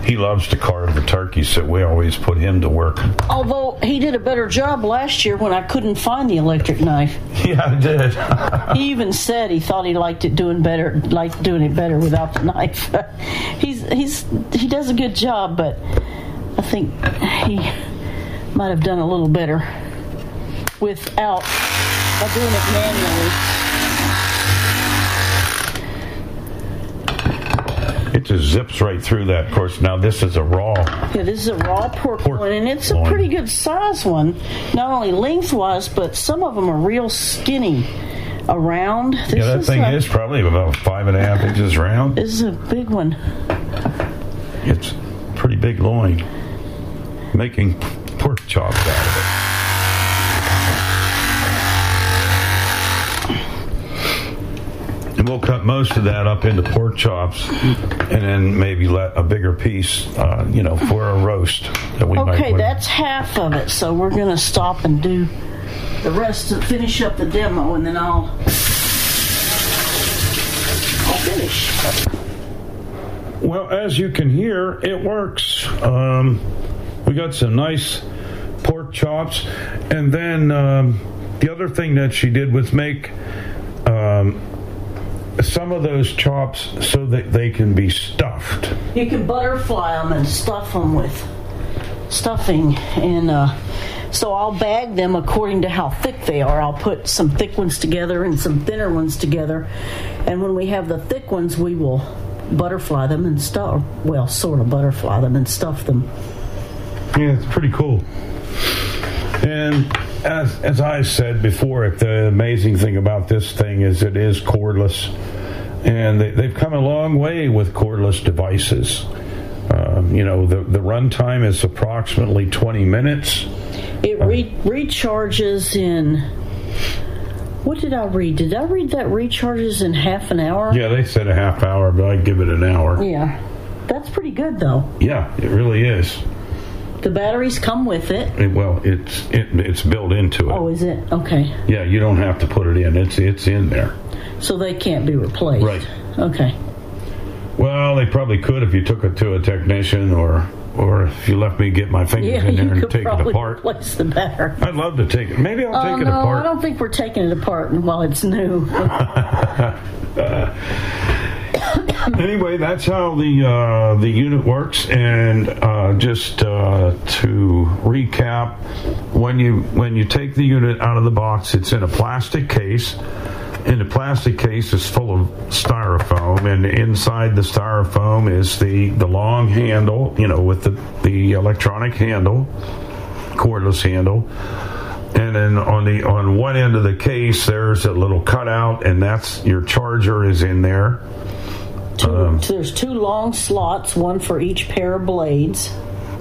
He loves to carve the turkey, so we always put him to work. Although he did a better job last year when I couldn't find the electric knife. Yeah, I did. he even said he thought he liked it doing better, liked doing it better without the knife. he's he's he does a good job, but I think he might have done a little better without by doing it manually. It just zips right through that. Of course, now this is a raw. Yeah, this is a raw pork, loin, and it's a pretty good size one. Not only lengthwise, but some of them are real skinny around. This yeah, that is thing a, is probably about five and a half inches round. This is a big one. It's pretty big loin. Making pork chops out of it. And we'll cut most of that up into pork chops, and then maybe let a bigger piece, uh, you know, for a roast that we might. Okay, that's half of it. So we're going to stop and do the rest to finish up the demo, and then I'll I'll finish. Well, as you can hear, it works. Um, we got some nice pork chops, and then um, the other thing that she did was make um, some of those chops so that they can be stuffed. You can butterfly them and stuff them with stuffing, and uh, so I'll bag them according to how thick they are. I'll put some thick ones together and some thinner ones together, and when we have the thick ones, we will butterfly them and stuff. Well, sort of butterfly them and stuff them. Yeah, it's pretty cool. And as as I said before, the amazing thing about this thing is it is cordless, and they, they've come a long way with cordless devices. Um, you know, the the runtime is approximately twenty minutes. It re- recharges in. What did I read? Did I read that recharges in half an hour? Yeah, they said a half hour, but I'd give it an hour. Yeah. That's pretty good, though. Yeah, it really is. The batteries come with it. It- well, it's it, it's built into it. Oh, is it? Okay. Yeah, you don't have to put it in. It's it's in there. So they can't be replaced. Right. Okay. Well, they probably could if you took it to a technician or or if you left me get my fingers Yeah, in there and take it apart. replace the battery. I'd love to take it. Maybe I'll oh, take it apart. I don't think we're taking it apart while it's new. anyway, that's how the uh, the unit works. And uh, just uh, to recap, when you when you take the unit out of the box, it's in a plastic case. And the plastic case is full of styrofoam, and inside the styrofoam is the, the long handle, you know, with the, the electronic handle, cordless handle. And then on the on one end of the case, there's a little cutout, and that's your charger is in there. Two, there's two long slots, one for each pair of blades.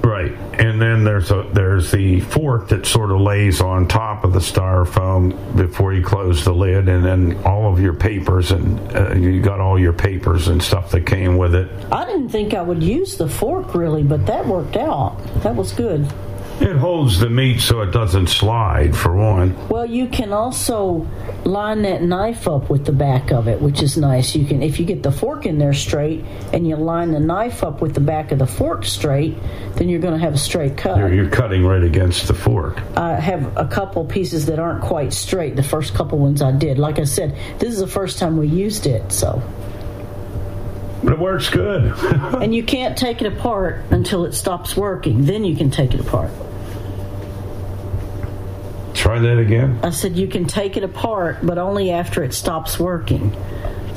Right, and then there's a there's the fork that sort of lays on top of the styrofoam before you close the lid, and then all of your papers and uh, you got all your papers and stuff that came with it. I didn't think I would use the fork really, but that worked out. That was good. It holds the meat so it doesn't slide, for one. Well, you can also line that knife up with the back of it, which is nice. You can, if you get the fork in there straight and you line the knife up with the back of the fork straight, then you're going to have a straight cut. You're, you're cutting right against the fork. I have a couple pieces that aren't quite straight. The first couple ones I did. Like I said, this is the first time we used it, so. But it works good. and you can't take it apart until it stops working. Then you can take it apart. Try that again. I said you can take it apart, but only after it stops working.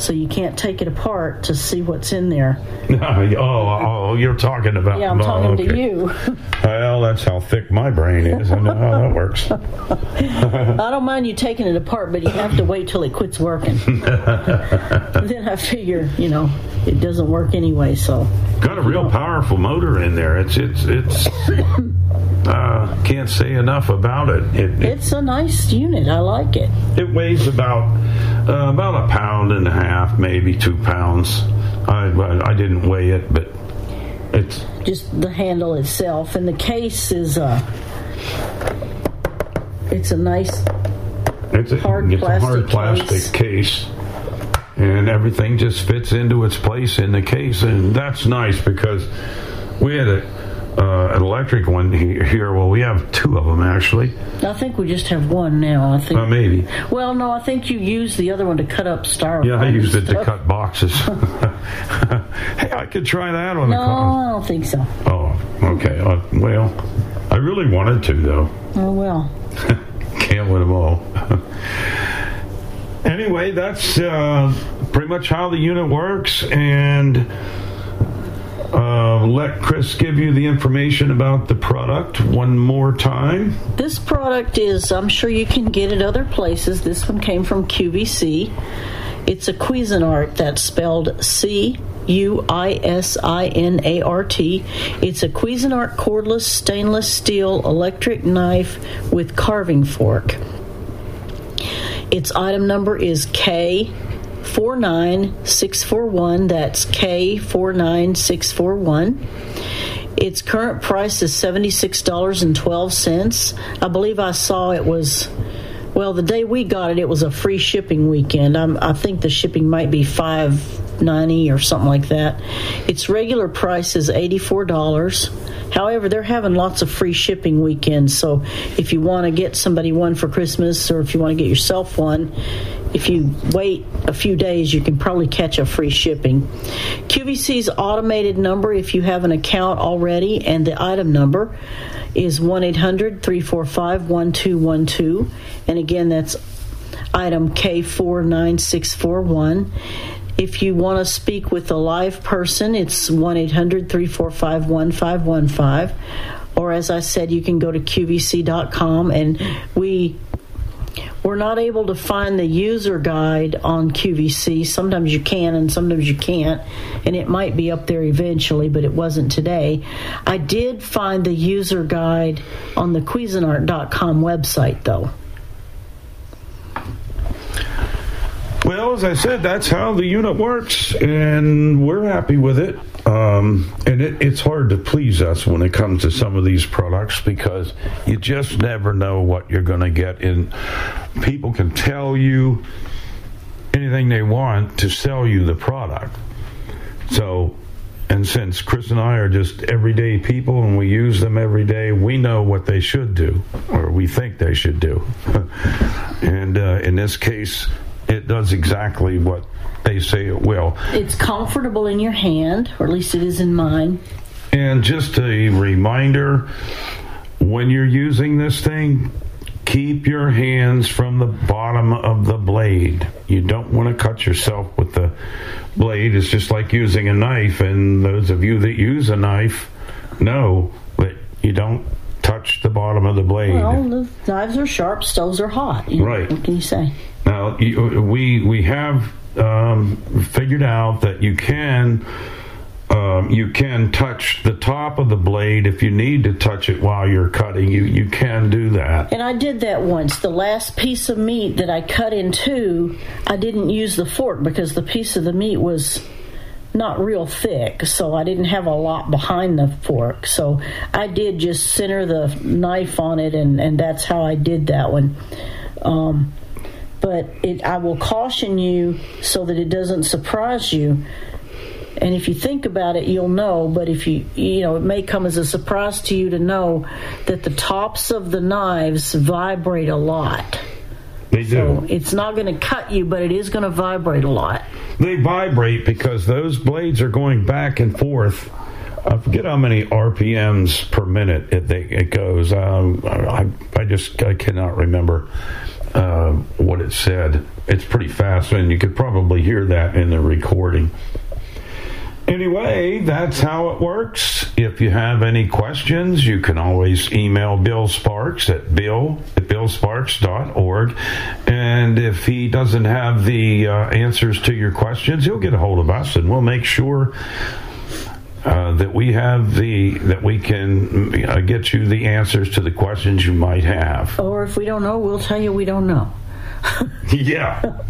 So you can't take it apart to see what's in there. Oh, oh, oh, you're talking about. Yeah, I'm oh, talking to you. Well, that's how thick my brain is. I know how that works. I don't mind you taking it apart, but you have to wait till it quits working. then I figure, you know, it doesn't work anyway. So Got a real powerful motor in there. It's it's it's. Uh, can't say enough about it. It, it. it's a nice unit. I like it. it weighs about uh, about a pound and a half, maybe two pounds. I I didn't weigh it, but it's Just the handle itself, and the case is a. it's a nice it's a Hard it's a hard plastic plastic case. and everything just fits into its place in the case, and that's nice because we had a uh, an electric one here. Well, we have two of them actually. I think we just have one now. I think. Uh, maybe. Well, no, I think you used the other one to cut up styrofoam. Yeah, I used it to cut boxes. hey, I could try that on No, the car. No, I don't think so. Oh, okay. Uh, well, I really wanted to though. Oh well. Can't win them all. anyway, that's uh, pretty much how the unit works, and uh, let Chris give you the information about the product one more time. This product is, I'm sure you can get it other places. This one came from QVC. It's a Cuisinart that's spelled C U I S I N A R T. It's a Cuisinart cordless stainless steel electric knife with carving fork. Its item number is K. 49641 that's K49641 its current price is $76.12 I believe I saw it was well the day we got it it was a free shipping weekend. I'm, I think the shipping might be 590 or something like that. Its regular price is $84 however they're having lots of free shipping weekends so if you want to get somebody one for Christmas or if you want to get yourself one if you wait a few days, you can probably catch a free shipping. QVC's automated number, if you have an account already, and the item number is 1 800 345 1212. And again, that's item K49641. If you want to speak with a live person, it's 1 800 345 1515. Or as I said, you can go to QVC.com and we we're not able to find the user guide on QVC. Sometimes you can and sometimes you can't, and it might be up there eventually, but it wasn't today. I did find the user guide on the Cuisinart.com website, though. Well, as I said, that's how the unit works, and we're happy with it. Um, and it, it's hard to please us when it comes to some of these products because you just never know what you're going to get. And people can tell you anything they want to sell you the product. So, and since Chris and I are just everyday people and we use them every day, we know what they should do, or we think they should do. and uh, in this case, it does exactly what they say it will. It's comfortable in your hand, or at least it is in mine. And just a reminder when you're using this thing, keep your hands from the bottom of the blade. You don't want to cut yourself with the blade. It's just like using a knife, and those of you that use a knife know that you don't touch the bottom of the blade. Well, the knives are sharp, stoves are hot. You know, Right. What can you say? Now, we we have um, figured out that you can um, you can touch the top of the blade if you need to touch it while you're cutting. You you can do that. And I did that once. The last piece of meat that I cut in two, I didn't use the fork because the piece of the meat was not real thick, so I didn't have a lot behind the fork. So I did just center the knife on it, and, and that's how I did that one. Um, but it, I will caution you so that it doesn't surprise you. And if you think about it, you'll know. But if you, you know, it may come as a surprise to you to know that the tops of the knives vibrate a lot. They do. So it's not going to cut you, but it is going to vibrate a lot. They vibrate because those blades are going back and forth. I forget how many RPMs per minute it, they, it goes. Um, I, I just I cannot remember uh, what it said. It's pretty fast, and you could probably hear that in the recording. Anyway, that's how it works. If you have any questions, you can always email Bill Sparks at bill at billsparks.org. And if he doesn't have the uh, answers to your questions, he'll get a hold of us and we'll make sure uh, that we have the that we can uh, get you the answers to the questions you might have. Or if we don't know, we'll tell you we don't know. yeah.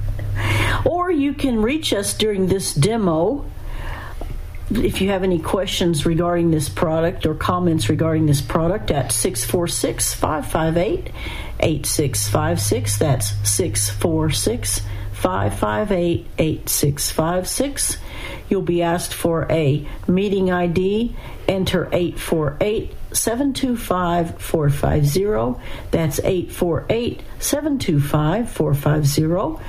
Or you can reach us during this demo. If you have any questions regarding this product or comments regarding this product at 646 558 8656. That's 646 558 8656. You'll be asked for a meeting ID. Enter 848 725 450. That's 848 725 450.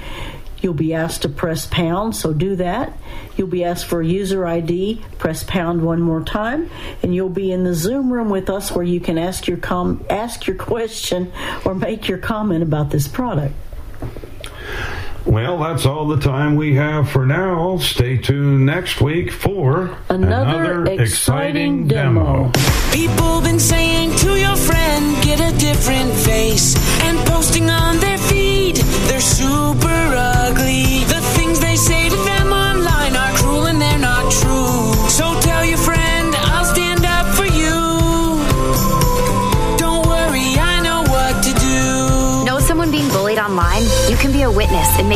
You'll be asked to press pound, so do that. You'll be asked for a user ID, press pound one more time, and you'll be in the Zoom room with us where you can ask your com- ask your question or make your comment about this product. Well, that's all the time we have for now. Stay tuned next week for Another exciting demo. People been saying to your friend, get a different face. And posting on their feed, they're super ugly.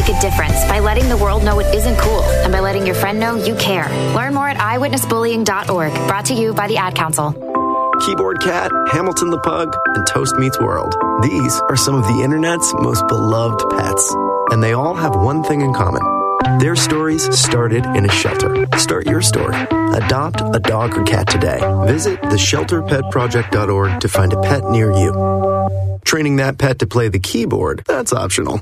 Make a difference by letting the world know it isn't cool and by letting your friend know you care. Learn more at iwitnessbullying.org. Brought to you by the Ad Council. Keyboard Cat, Hamilton the Pug, and Toast Meets World. These are some of the internet's most beloved pets, and they all have one thing in common. Their stories started in a shelter. Start your story. Adopt a dog or cat today. Visit theshelterpetproject.org to find a pet near you. Training that pet to play the keyboard, that's optional.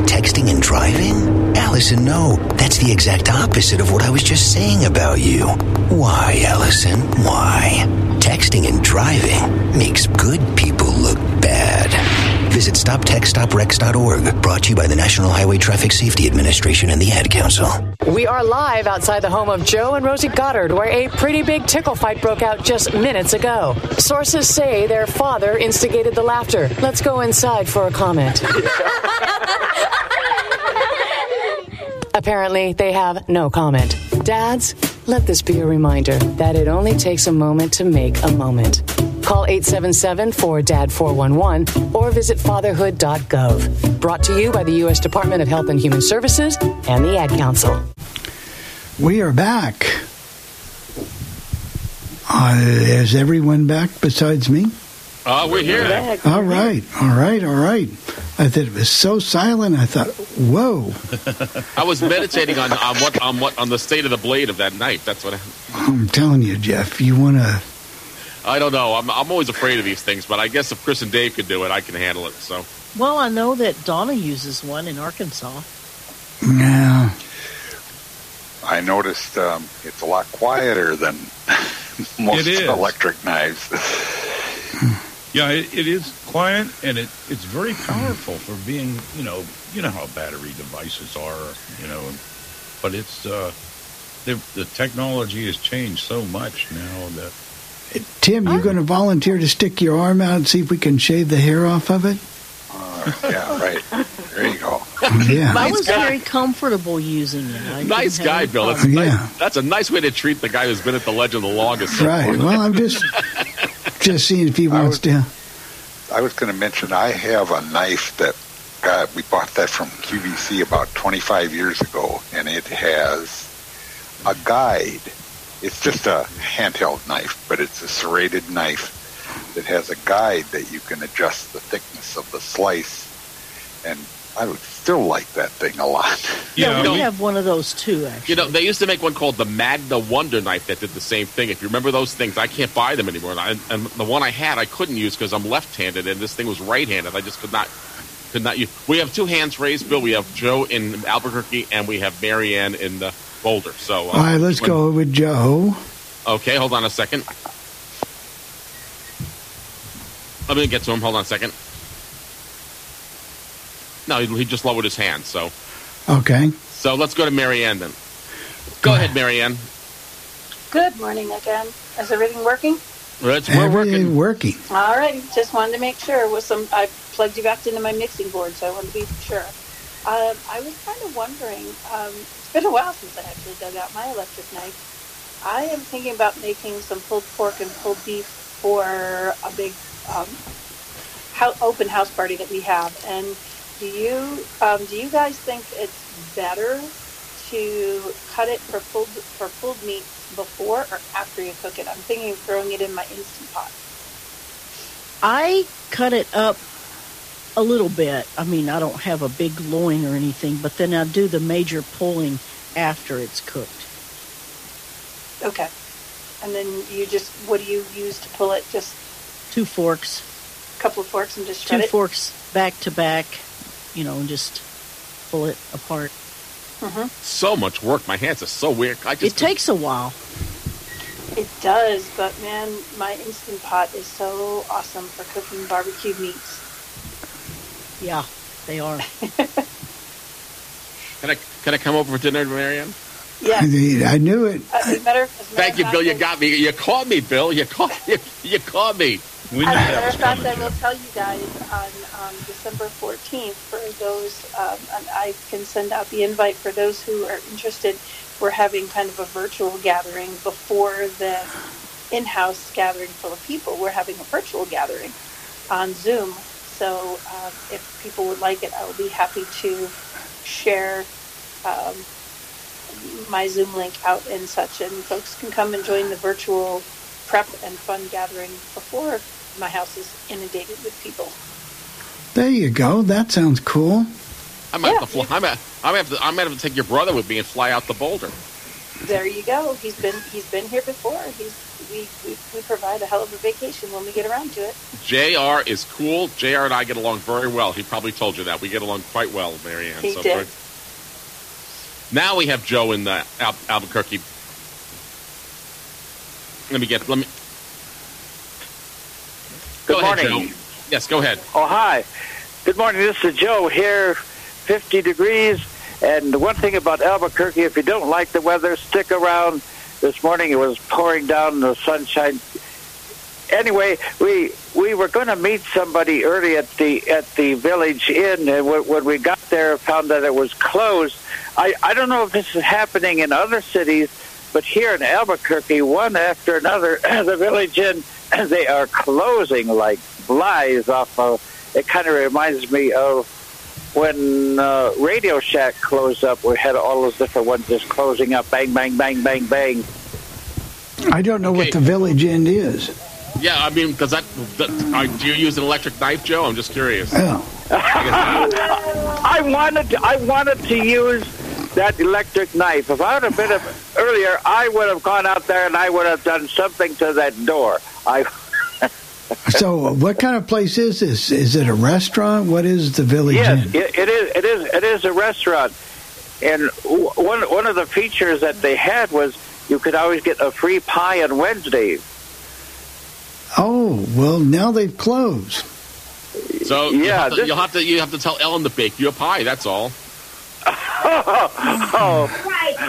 texting and driving? Allison, no. That's the exact opposite of what I was just saying about you. Why, Allison? Why? Texting and driving makes good people look bad. Visit StopTextsStopWrecks.org, brought to you by the National Highway Traffic Safety Administration and the Ad Council. We are live outside the home of Joe and Rosie Goddard, where a pretty big tickle fight broke out just minutes ago. Sources say their father instigated the laughter. Let's go inside for a comment. Apparently, they have no comment. Dads, let this be a reminder that it only takes a moment to make a moment. Call 877 4DAD 411 or visit fatherhood.gov. Brought to you by the U.S. Department of Health and Human Services and the Ad Council. We are back. Uh, is everyone back besides me? Uh, we're here. All right, all right, all right. I thought it was so silent. I thought, whoa. I was meditating on, on what on what on the state of the blade of that knife. That's what I, I'm telling you, Jeff, you want to. I don't know. I'm I'm always afraid of these things, but I guess if Chris and Dave could do it, I can handle it. So Well, I know that Donna uses one in Arkansas. Yeah. I noticed um, it's a lot quieter than most electric knives. Yeah, it, it is quiet and it, it's very powerful for being, you know, you know how battery devices are, you know, but it's uh, the the technology has changed so much now that Tim, you going to volunteer to stick your arm out and see if we can shave the hair off of it? yeah, right. There you go. Yeah. I was very comfortable using it. I nice guy, Bill. That's, problem. nice, that's a nice way to treat the guy who's been at the Legend the longest. Right. Well, I'm just just seeing if he wants to. I was going to mention I have a knife that got we bought that from QVC about 25 years ago, and it has a guide. It's just a handheld knife, but it's a serrated knife that has a guide that you can adjust the thickness of the slice, and I would still like that thing a lot. Yeah, Yeah, we we- have one of those too, actually. You know, they used to make one called the Magna Wonder Knife that did the same thing. If you remember those things, I can't buy them anymore. And, I, and the one I had, I couldn't use because I'm left-handed, and this thing was right-handed. I just could not, could not use. We have two hands raised, Bill. We have Joe in Albuquerque, and we have Marianne in the Boulder. So, uh, All right, let's when- go with Joe. Okay, hold on a second. Let me get to him. Hold on a second. No, he, he just lowered his hand. So, Okay. so let's go to Marianne then. Go ahead, Marianne. Good morning again. Is everything working? It's, we're Everything working. working. All right. Just wanted to make sure. With some, I plugged you back into my mixing board, so I wanted to be sure. Um, I was kind of wondering. Um, it's been a while since I actually dug out my electric knife. I am thinking about making some pulled pork and pulled beef for a big um, hou- open house party that we have. And do you um, do you guys think it's better to cut it for pulled for pulled meat before or after you cook it? I'm thinking of throwing it in my instant pot. I cut it up a little bit. I mean, I don't have a big loin or anything, but then I do the major pulling after it's cooked. Okay. And then you just what do you use to pull it? Just Two forks, a couple of forks and just two it. forks back to back, you know, and just pull it apart. hmm So much work. My hands are so weird. I just It takes a while. It does, but man, my instant pot is so awesome for cooking barbecued meats. Yeah, they are. Can I can I come over for dinner, Marianne? Yeah. I knew it. Uh, as matter, as a matter Thank you, Bill. You got me. You caught me, Bill. You caught you, you caught me. We As a matter of fact, I will tell you guys on um, December 14th for those, um, and I can send out the invite for those who are interested. We're having kind of a virtual gathering before the in-house gathering full of people. We're having a virtual gathering on Zoom. So uh, if people would like it, I will be happy to share um, my Zoom link out and such, and folks can come and join the virtual prep and fun gathering before my house is inundated with people. There you go. That sounds cool. I might have to fly. I might, I might have to. I might have to take your brother with me and fly out to Boulder. There you go. He's been he's been here before. He's we, we, we provide a hell of a vacation when we get around to it. Jr. is cool. Jr. and I get along very well. He probably told you that we get along quite well, Marianne. He so did. Now we have Joe in the Al- Albuquerque. Let me get. Let me. Good go ahead, morning. Joe. Yes, go ahead. Oh, hi. Good morning. This is Joe here, 50 degrees And the one thing about Albuquerque, if you don't like the weather, stick around. This morning it was pouring down the sunshine. Anyway, we we were going to meet somebody early at the at the village inn, and when, when we got there, found that it was closed. I I don't know if this is happening in other cities, but here in Albuquerque, one after another, the village inn they are closing like flies off of. It kind of reminds me of when uh, Radio Shack closed up. We had all those different ones just closing up, bang, bang, bang, bang, bang. I don't know what the Village Inn is. Yeah, I mean, does that, that uh, do you use an electric knife, Joe? I'm just curious. I wanted to, I wanted to use that electric knife. If I would have been a, earlier, I would have gone out there and I would have done something to that door. I So, what kind of place is this? Is it a restaurant? What is the village yes, inn? it, it is. It is. It is a restaurant, and one one of the features that they had was you could always get a free pie on Wednesdays. Oh, well, now they've closed. So you'll, Yeah, have to, this- you'll have to you have to tell Ellen to bake you a pie. That's all. oh,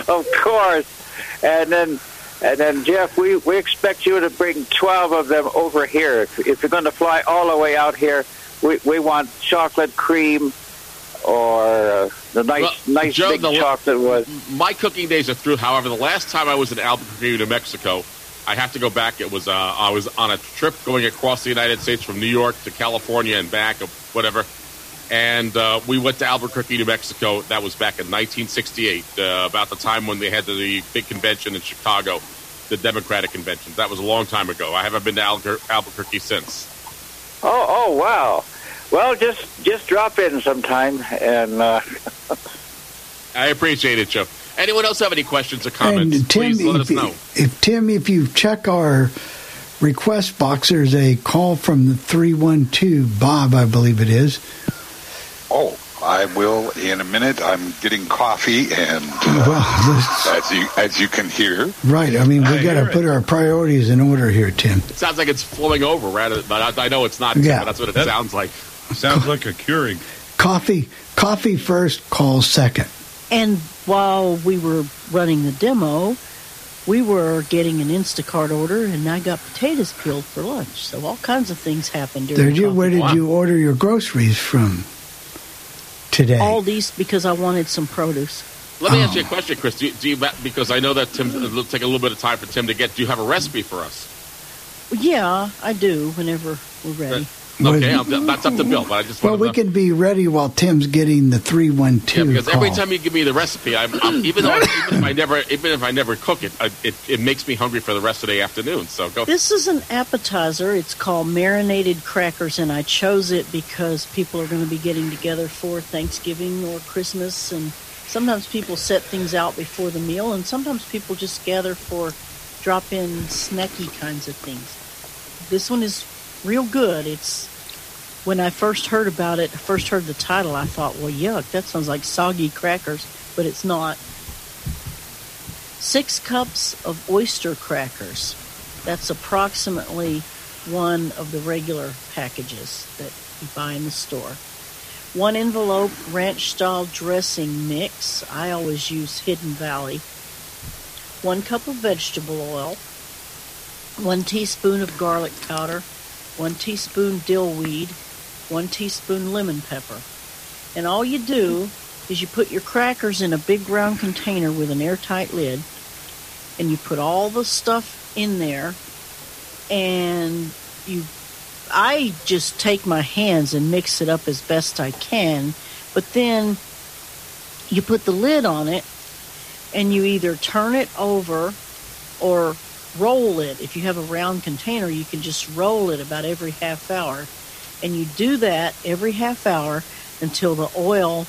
of course. And then, and then, Jeff, we, we expect you to bring twelve of them over here. If, if you're going to fly all the way out here, we we want chocolate cream or uh, the nice nice Joe, big the- chocolate was. My cooking days are through. However, the last time I was in Albuquerque, New Mexico, I have to go back. It was uh, I was on a trip going across the United States from New York to California and back, or whatever. And uh, we went to Albuquerque, New Mexico. That was back in 1968, uh, about the time when they had the big convention in Chicago, the Democratic convention. That was a long time ago. I haven't been to Albuquer- Albuquerque since. Oh, oh, wow. Well, just just drop in sometime, and uh, I appreciate it, Joe. Anyone else have any questions or comments? And Tim, Please let if, us know. if Tim, if you check our request box, there's a call from the three one two Bob, I believe it is. Oh, I will in a minute. I'm getting coffee, and uh, Well, as you as you can hear, right. I mean, we got to hear put our priorities in order here, Tim. It sounds like it's flowing over, rather, but I, I know it's not. Tim, Yeah. but that's what it That- sounds like. Sounds like a Keurig. Coffee, coffee first, call second. And while we were running the demo, we were getting an Instacart order, and I got potatoes peeled for lunch. So all kinds of things happened during Did you? Where did time. you order your groceries from today? these because I wanted some produce. Let me ask you a oh. question, Chris. Do you, do you because I know that Tim it'll take a little bit of time for Tim to get. Do you have a recipe for us? Yeah, I do. Whenever we're ready. Okay, I'll, that's up to Bill. But I just well, we to, can be ready while Tim's getting the three one yeah, two because call. every time you give me the recipe, I'm, I'm even though even if I never even if I never cook it, I, it it makes me hungry for the rest of the afternoon. So go. This is an appetizer. It's called marinated crackers, and I chose it because people are going to be getting together for Thanksgiving or Christmas, and sometimes people set things out before the meal, and sometimes people just gather for drop-in snacky kinds of things. This one is real good. It's when I first heard about it, first heard the title, I thought, well, yuck, that sounds like soggy crackers, but it's not. Six cups of oyster crackers. That's approximately one of the regular packages that you buy in the store. One envelope ranch style dressing mix. I always use Hidden Valley. One cup of vegetable oil. One teaspoon of garlic powder. One teaspoon dill weed. One teaspoon lemon pepper. And all you do is you put your crackers in a big round container with an airtight lid and you put all the stuff in there and you I just take my hands and mix it up as best I can, but then you put the lid on it and you either turn it over or roll it. If you have a round container, you can just roll it about every half hour. And you do that every half hour until the oil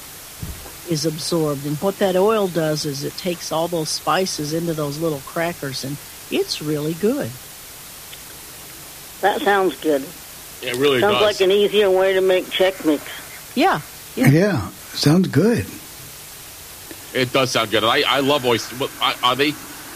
is absorbed. And what that oil does is it takes all those spices into those little crackers, and it's really good. That sounds good. It really sounds does. like an easier way to make Chex Mix. Yeah. Yeah. sounds good. It does sound good. I, I love oysters. Are are they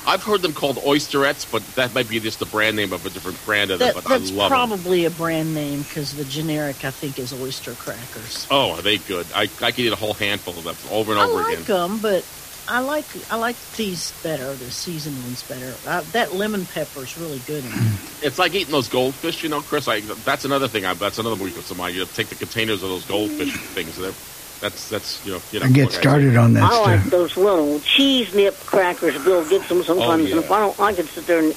I've heard them called oysterettes, but that might be just the brand name of a different brand of them. That, But that's I love them. probably a brand name because the generic, I think, is oyster crackers. Oh, are they good? I, I could eat a whole handful of them over and over I like again. them, but I like I like these better. The seasoned ones better. I, that lemon pepper is really good. In. It's like eating those goldfish, you know, Chris. I, that's another thing. I, that's another weakness of mine. You take the containers of those goldfish mm. things. They're, that's that's you know. You know I get look, started on that I like those little cheese nip crackers. Bill gets them sometimes, Oh, yeah. and if I don't, I can sit there and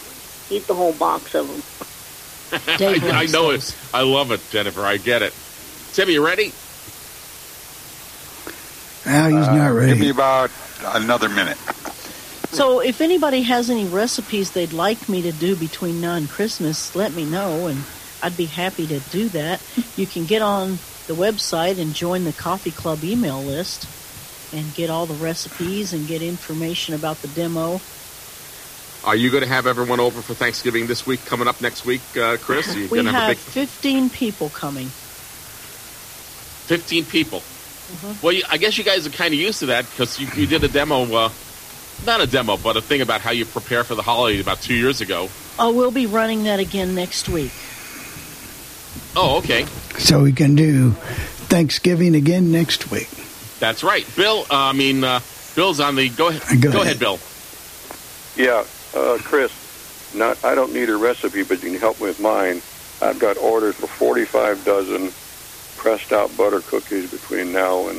eat the whole box of them. I, I know it. I love it, Jennifer. I get it. Tim, you ready? Ah, he's Uh, not ready. Give me about another minute. So, if anybody has any recipes they'd like me to do between now and Christmas, let me know, and I'd be happy to do that. You can get on the website and join the Coffee Club email list and get all the recipes and get information about the demo. Are you going to have everyone over for Thanksgiving this week? Coming up next week, uh, Chris? We going to have, have a big 15 people coming. fifteen people? Mm-hmm. Well, you, I guess you guys are kind of used to that because you, you did a demo, uh, not a demo, but a thing about how you prepare for the holiday about two years ago. Oh, we'll be running that again next week. Oh, okay, So we can do Thanksgiving again next week. that's right. Bill, uh, I mean, uh, Bill's on the. Go ahead. Go Go, ahead. ahead, Bill. Yeah, uh, Chris. Not, I don't need a recipe, but you can help me with mine. I've got orders for 45 dozen pressed out butter cookies between now and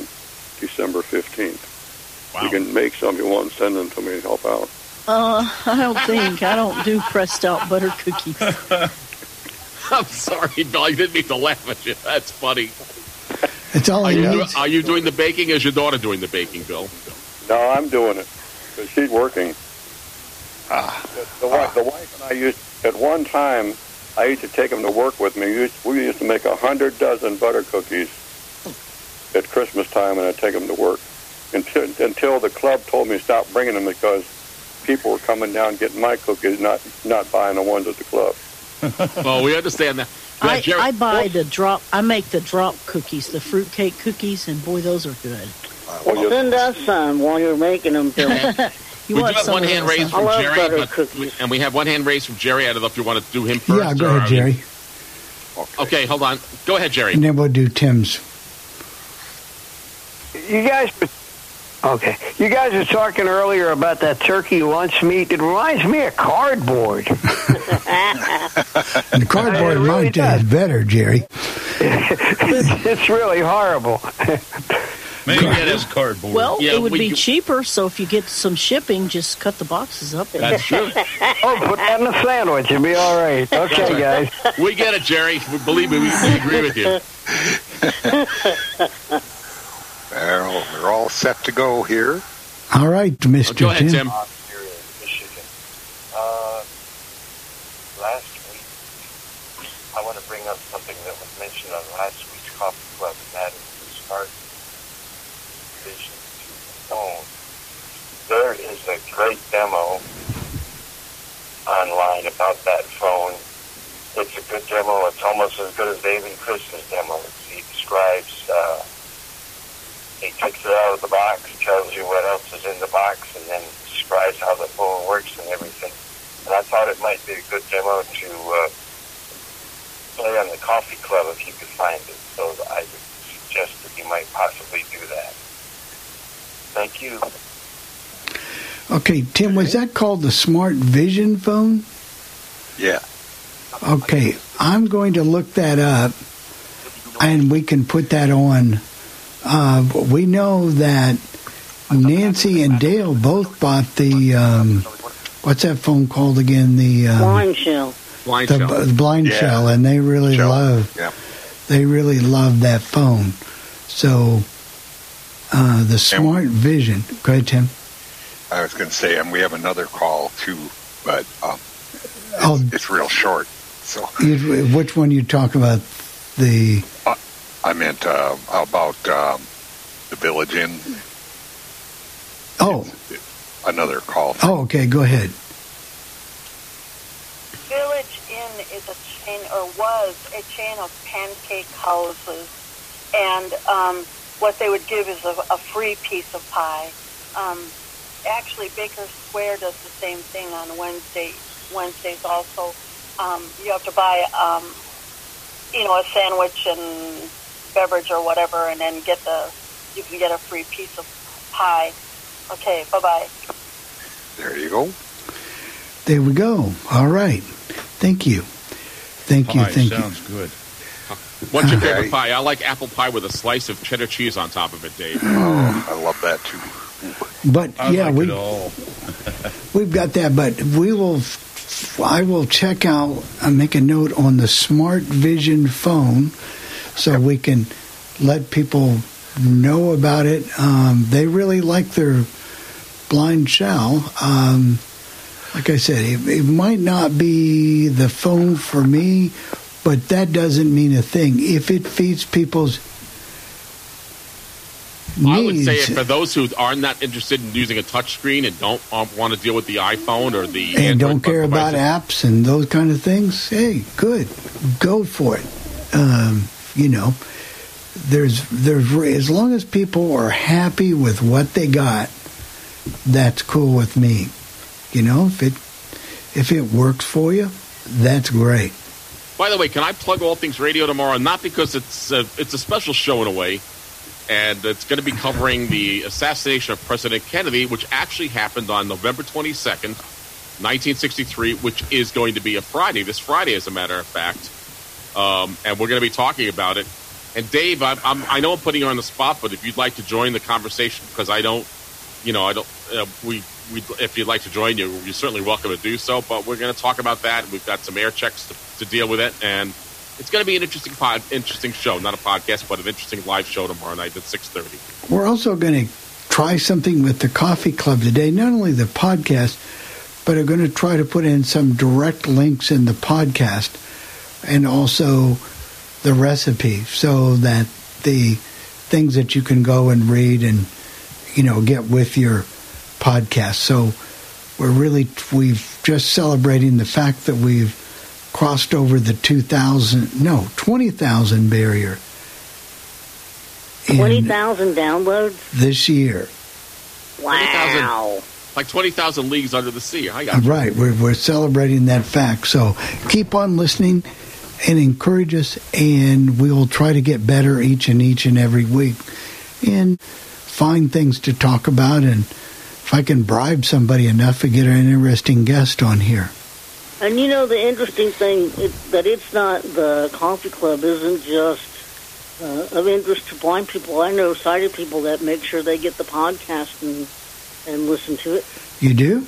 December 15th. You can make some if you want and send them to me and help out. Uh, I don't think. I don't do pressed out butter cookies. I'm sorry, Bill. I didn't mean to laugh at you. That's funny. It's all Are he you, needs. are you doing the baking? Is your daughter doing the baking, Bill? No, I'm doing it because she's working. Ah, The, wife, the wife and I used at one time. I used to take them to work with me. We used, we used to make a hundred dozen butter cookies at Christmas time, and I'd take them to work until until the club told me to stop bringing them because people were coming down getting my cookies, not not buying the ones at the club. oh, we understand that. I, Jerry- I buy the drop. I make the drop cookies, the fruitcake cookies, and boy, those are good. Well, send us some while you're making them, Bill. You we do have one hand raised from I love Jerry, butter but we, and we have one hand raised from Jerry. I don't know if you want to do him first. Yeah, go ahead, Jerry. Okay, hold on. Go ahead, Jerry. And then we'll do Tim's. You guys, okay. You guys were talking earlier about that turkey lunch meat. It reminds me of cardboard. And cardboard It in really mine is better, Jerry. it's really horrible. Maybe it is cardboard. Well, Yeah, it would we be do- cheaper. So if you get some shipping, just cut the boxes up. and- That's true. oh, put that in a sandwich. It'd be all right. Okay, guys. We get it, Jerry. Believe me, we, we agree with you. Well, we're all set to go here. All right, Mr. Go ahead, Tim. Tim. Michigan. Uh, last week, I want to bring up something that was mentioned on last week's coffee club, and that is the smart vision to phone. There is a great demo online about that phone. It's a good demo. It's almost as good as David Chris's demo. He describes. Uh, he takes it out of the box, tells you what else is in the box, and then describes how the phone works and everything. And I thought it might be a good demo to uh, play on the coffee club if you could find it. So I would suggest that you might possibly do that. Thank you. Okay, Tim, was that called the Smart Vision phone? Yeah. Okay, I'm going to look that up, and we can put that on. Uh, we know that Nancy and Dale both bought the um, what's that phone called again? The um, Blind shell. Blind the, shell. the blind Yeah. shell, and they really Shell. love Yeah. they really love that phone. So uh, the Smart Vision. Go ahead, Tim. I was going to say, and we have another call too, but um, Oh, it's real short. So you, which one you talk about? The I meant uh, about um, the Village Inn. oh Another call. oh okay. Go ahead. Village Inn is a chain, or was a chain of pancake houses, and um, what they would give is a, a free piece of pie. Um, actually Baker Square does the same thing on Wednesday. Wednesdays also. Um, you have to buy, um, you know, a sandwich and beverage or whatever, and then get the you can get a free piece of pie. Okay, bye bye. There you go. There we go. All right. Thank you. Thank you. Pie Thank sounds you. good. What's your Uh, favorite pie? I like apple pie with a slice of cheddar cheese on top of it, Dave. Oh, I love that too. But I yeah, like we it all. we've got that. But we will. I will check out. I make a note on the Smart Vision phone, so we can let people know about it. Um, they really like their BlindShell. Um, like I said, it, it might not be the phone for me, but that doesn't mean a thing. If it feeds people's I would say needs- for those who are not interested in using a touchscreen and don't um, want to deal with the iPhone or the and Android don't care about apps and those kind of things, hey, good, go for it. Um, you know, there's there's as long as people are happy with what they got, that's cool with me. You know, if it if it works for you, that's great. By the way, can I plug All Things Radio tomorrow? Not because it's a, it's a special show in a way, and it's going to be covering the assassination of President Kennedy, which actually happened on November 22nd, 1963, which is going to be a Friday, this Friday, as a matter of fact. Um, and we're going to be talking about it. And Dave, I'm, I'm, I know I'm putting you on the spot, but if you'd like to join the conversation, because I don't, you know, I don't, uh, we, we, if you'd like to join, you, you're certainly welcome to do so. But we're going to talk about that. We've got some air checks to, to deal with it, and it's going to be an interesting pod, interesting show, not a podcast, but an interesting live show tomorrow night at 6:30. We're also going to try something with the coffee club today. Not only the podcast, but are going to try to put in some direct links in the podcast and also the recipe so that the things that you can go and read and you know get with your podcast. So we're really we've just celebrating the fact that we've crossed over the 2000 no 20,000 barrier Twenty thousand downloads. this year. Wow. Like 20,000 leagues under the sea. I got you. Right, we're, we're celebrating that fact. So keep on listening and encourage us, and we'll try to get better each and each and every week and find things to talk about. And if I can bribe somebody enough to get an interesting guest on here. And you know the interesting thing it, that it's not the coffee club isn't just uh, of interest to blind people. I know sighted people that make sure they get the podcast and and listen to it. You do?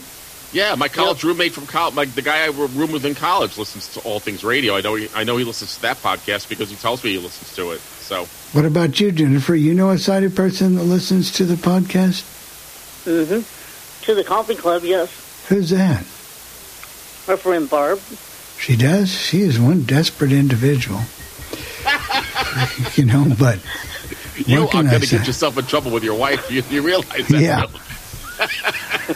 Yeah, my college roommate from college, my, the guy I room with in college, listens to All Things Radio. I know he, I know he listens to that podcast because he tells me he listens to it. So What about you, Jennifer? You know a sighted person that listens to the podcast? Mm-hmm. To the coffee club, yes. Who's that? My friend Barb. She does. She is one desperate individual. you know, but you are going to get yourself in trouble with your wife. You, you realize that? Yeah.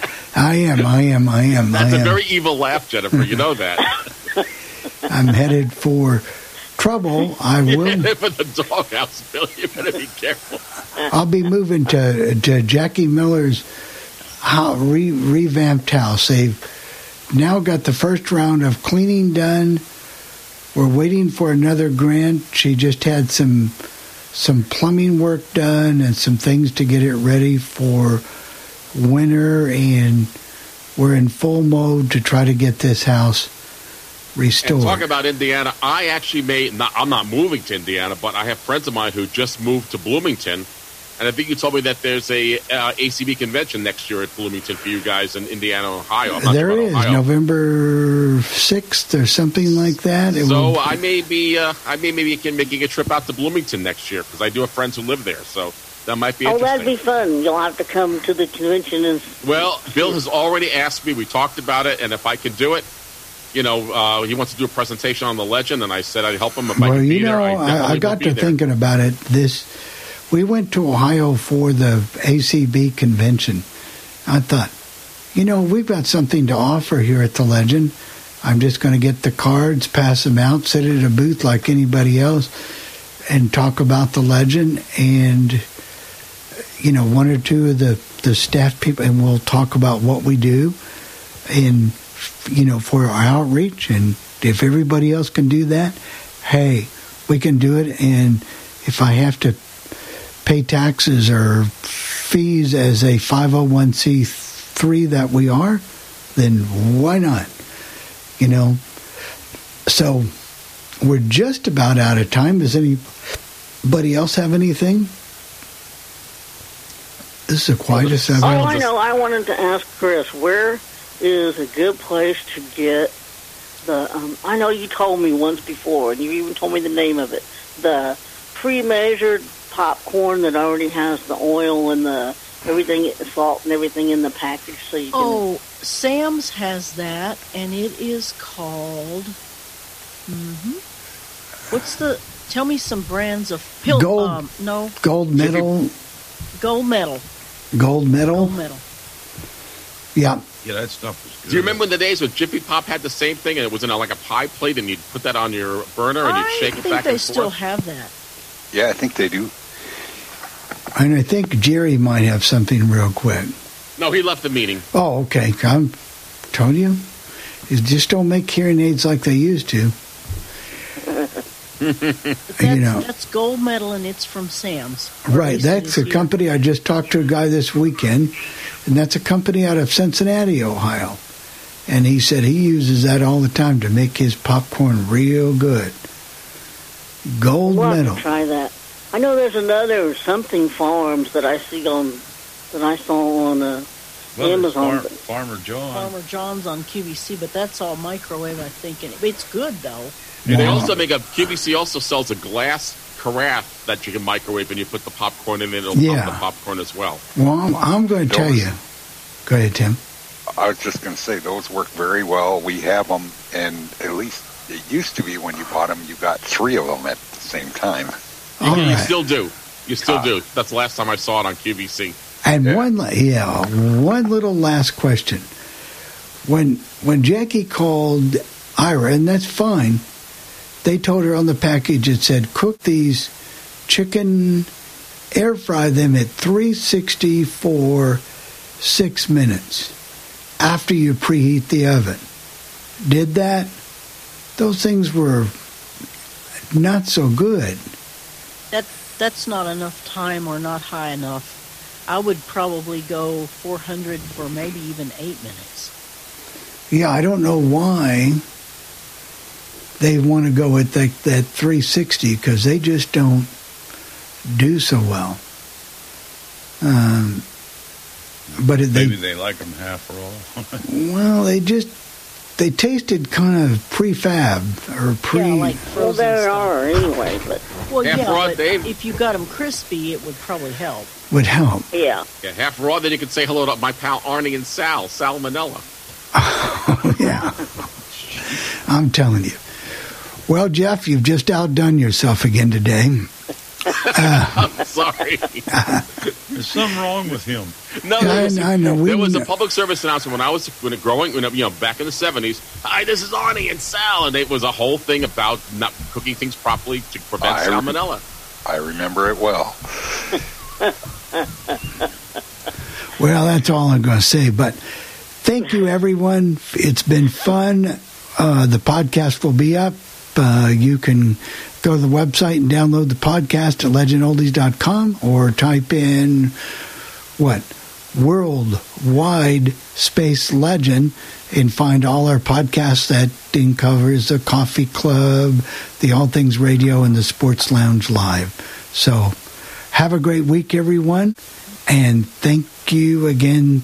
I am. I am. I am. That's I a am. very evil laugh, Jennifer. You know that. I'm headed for trouble. I will. headed for the doghouse, Bill. You better be careful. I'll be moving to to Jackie Miller's house, re, revamped house. They've now got the first round of cleaning done. We're waiting for another grant. She just had some some plumbing work done and some things to get it ready for winter, and we're in full mode to try to get this house And restored. talk about Indiana. I actually made. Not, I'm not moving to Indiana, but I have friends of mine who just moved to Bloomington, and I think you told me that there's a uh, ACB convention next year at Bloomington for you guys in Indiana, Ohio. I'm not There sure is, Ohio. November sixth or something like that. It So will- I may be. Uh, I may maybe can making a trip out to Bloomington next year because I do have friends who live there. So that might be Oh, interesting. that'd be fun. You'll have to come to the convention and Well, Bill has already asked me. We talked about it, and if I can do it, you know, uh, he wants to do a presentation on the legend, and I said I'd help him if I well, could be you know, there. I, I, definitely I will got to there. thinking about it. This, we went to Ohio for the ACB convention. I thought, you know, we've got something to offer here at the Legend. I'm just going to get the cards, pass them out, sit at a booth like anybody else, and talk about the Legend. And you know, one or two of the the staff people, and we'll talk about what we do, and you know, for our outreach. And if everybody else can do that, hey, we can do it. And if I have to pay taxes or fees as a 501c3 that we are, then why not? You know, so we're just about out of time. Does anybody else have anything? This is the quietest I've Oh. I know. I wanted to ask Chris, where is a good place to get the? Um, I know you told me once before, and you even told me the name of it. The pre-measured popcorn that already has the oil and the everything, salt and everything in the package, so you can. Oh, Sam's has that, and it is called. Mm-hmm. What's the? Tell me some brands of pill. Gold- Um, no, Gold medal, gold medal. Gold medal. Gold medal. Yeah, Yeah, that stuff was good. Do you remember the days when Jiffy Pop had the same thing and it was in a, like a pie plate and you'd put that on your burner and you'd I shake it think they still have that. Yeah, I think they do. and I think Jerry might have something real quick. No, he left the meeting. Oh, okay. I'm telling you, you just don't make hearing aids like they used to. But that's, You know. that's gold medal, and it's from Sam's. Right. That's a company. I just talked to a guy this weekend, and that's a company out of Cincinnati, Ohio. And he said he uses that all the time to make his popcorn real good. Gold We'll medal. try that. I know there's another something farms that I see on that I saw on uh, Well, Amazon. Far- Farmer John. Farmer John's on QVC, but that's all microwave, I think. And it's good though. And they also make a QVC also sells a glass carafe that you can microwave and you put the popcorn in it. It'll Yeah. pop the popcorn as well. Well, I'm, I'm going to tell you. Go ahead, Tim. I was just going to say those work very well. We have them, and at least it used to be when you bought them, you got three of them at the same time. You, All you still do. You still do. That's the last time I saw it on QVC. And one, yeah, one little last question. When when Jackie called Ira, and that's fine, they told her on the package it said cook these chicken, air fry them at 360 for six minutes after you preheat the oven. Did that? Those things were not so good. That that's not enough time or not high enough. I would probably go 400 for maybe even eight minutes. Yeah, I don't know why they want to go at that, that 360 because they just don't do so well. Um, but Maybe they they like them half raw. well, they just they tasted kind of prefab or pre. yeah, like well, there stuff. are anyway, but Well, Half yeah, raw, but Dave. if you got them crispy, it would probably help. would help. yeah. Yeah, half raw. Then you could say hello to my pal Arnie and Sal, Salmonella. yeah, I'm telling you. Well, Jeff, you've just outdone yourself again today. I'm sorry. There's something wrong with him. No, I- there was, I know, we there was a public service announcement when I was when it growing, when, it- you know, back in the '70s. Hi, this is Arnie and Sal, and it was a whole thing about not cooking things properly to prevent I rem- salmonella. I remember it well. Well, that's all I'm going to say. But thank you, everyone. It's been fun. Uh, the podcast will be up. Uh, you can go to the website and download the podcast at legendoldies.com or type in what? Worldwide Space Legend and find all our podcasts that covers the Coffee Club, the All Things Radio, and the Sports Lounge Live. So have a great week, everyone. And thank you again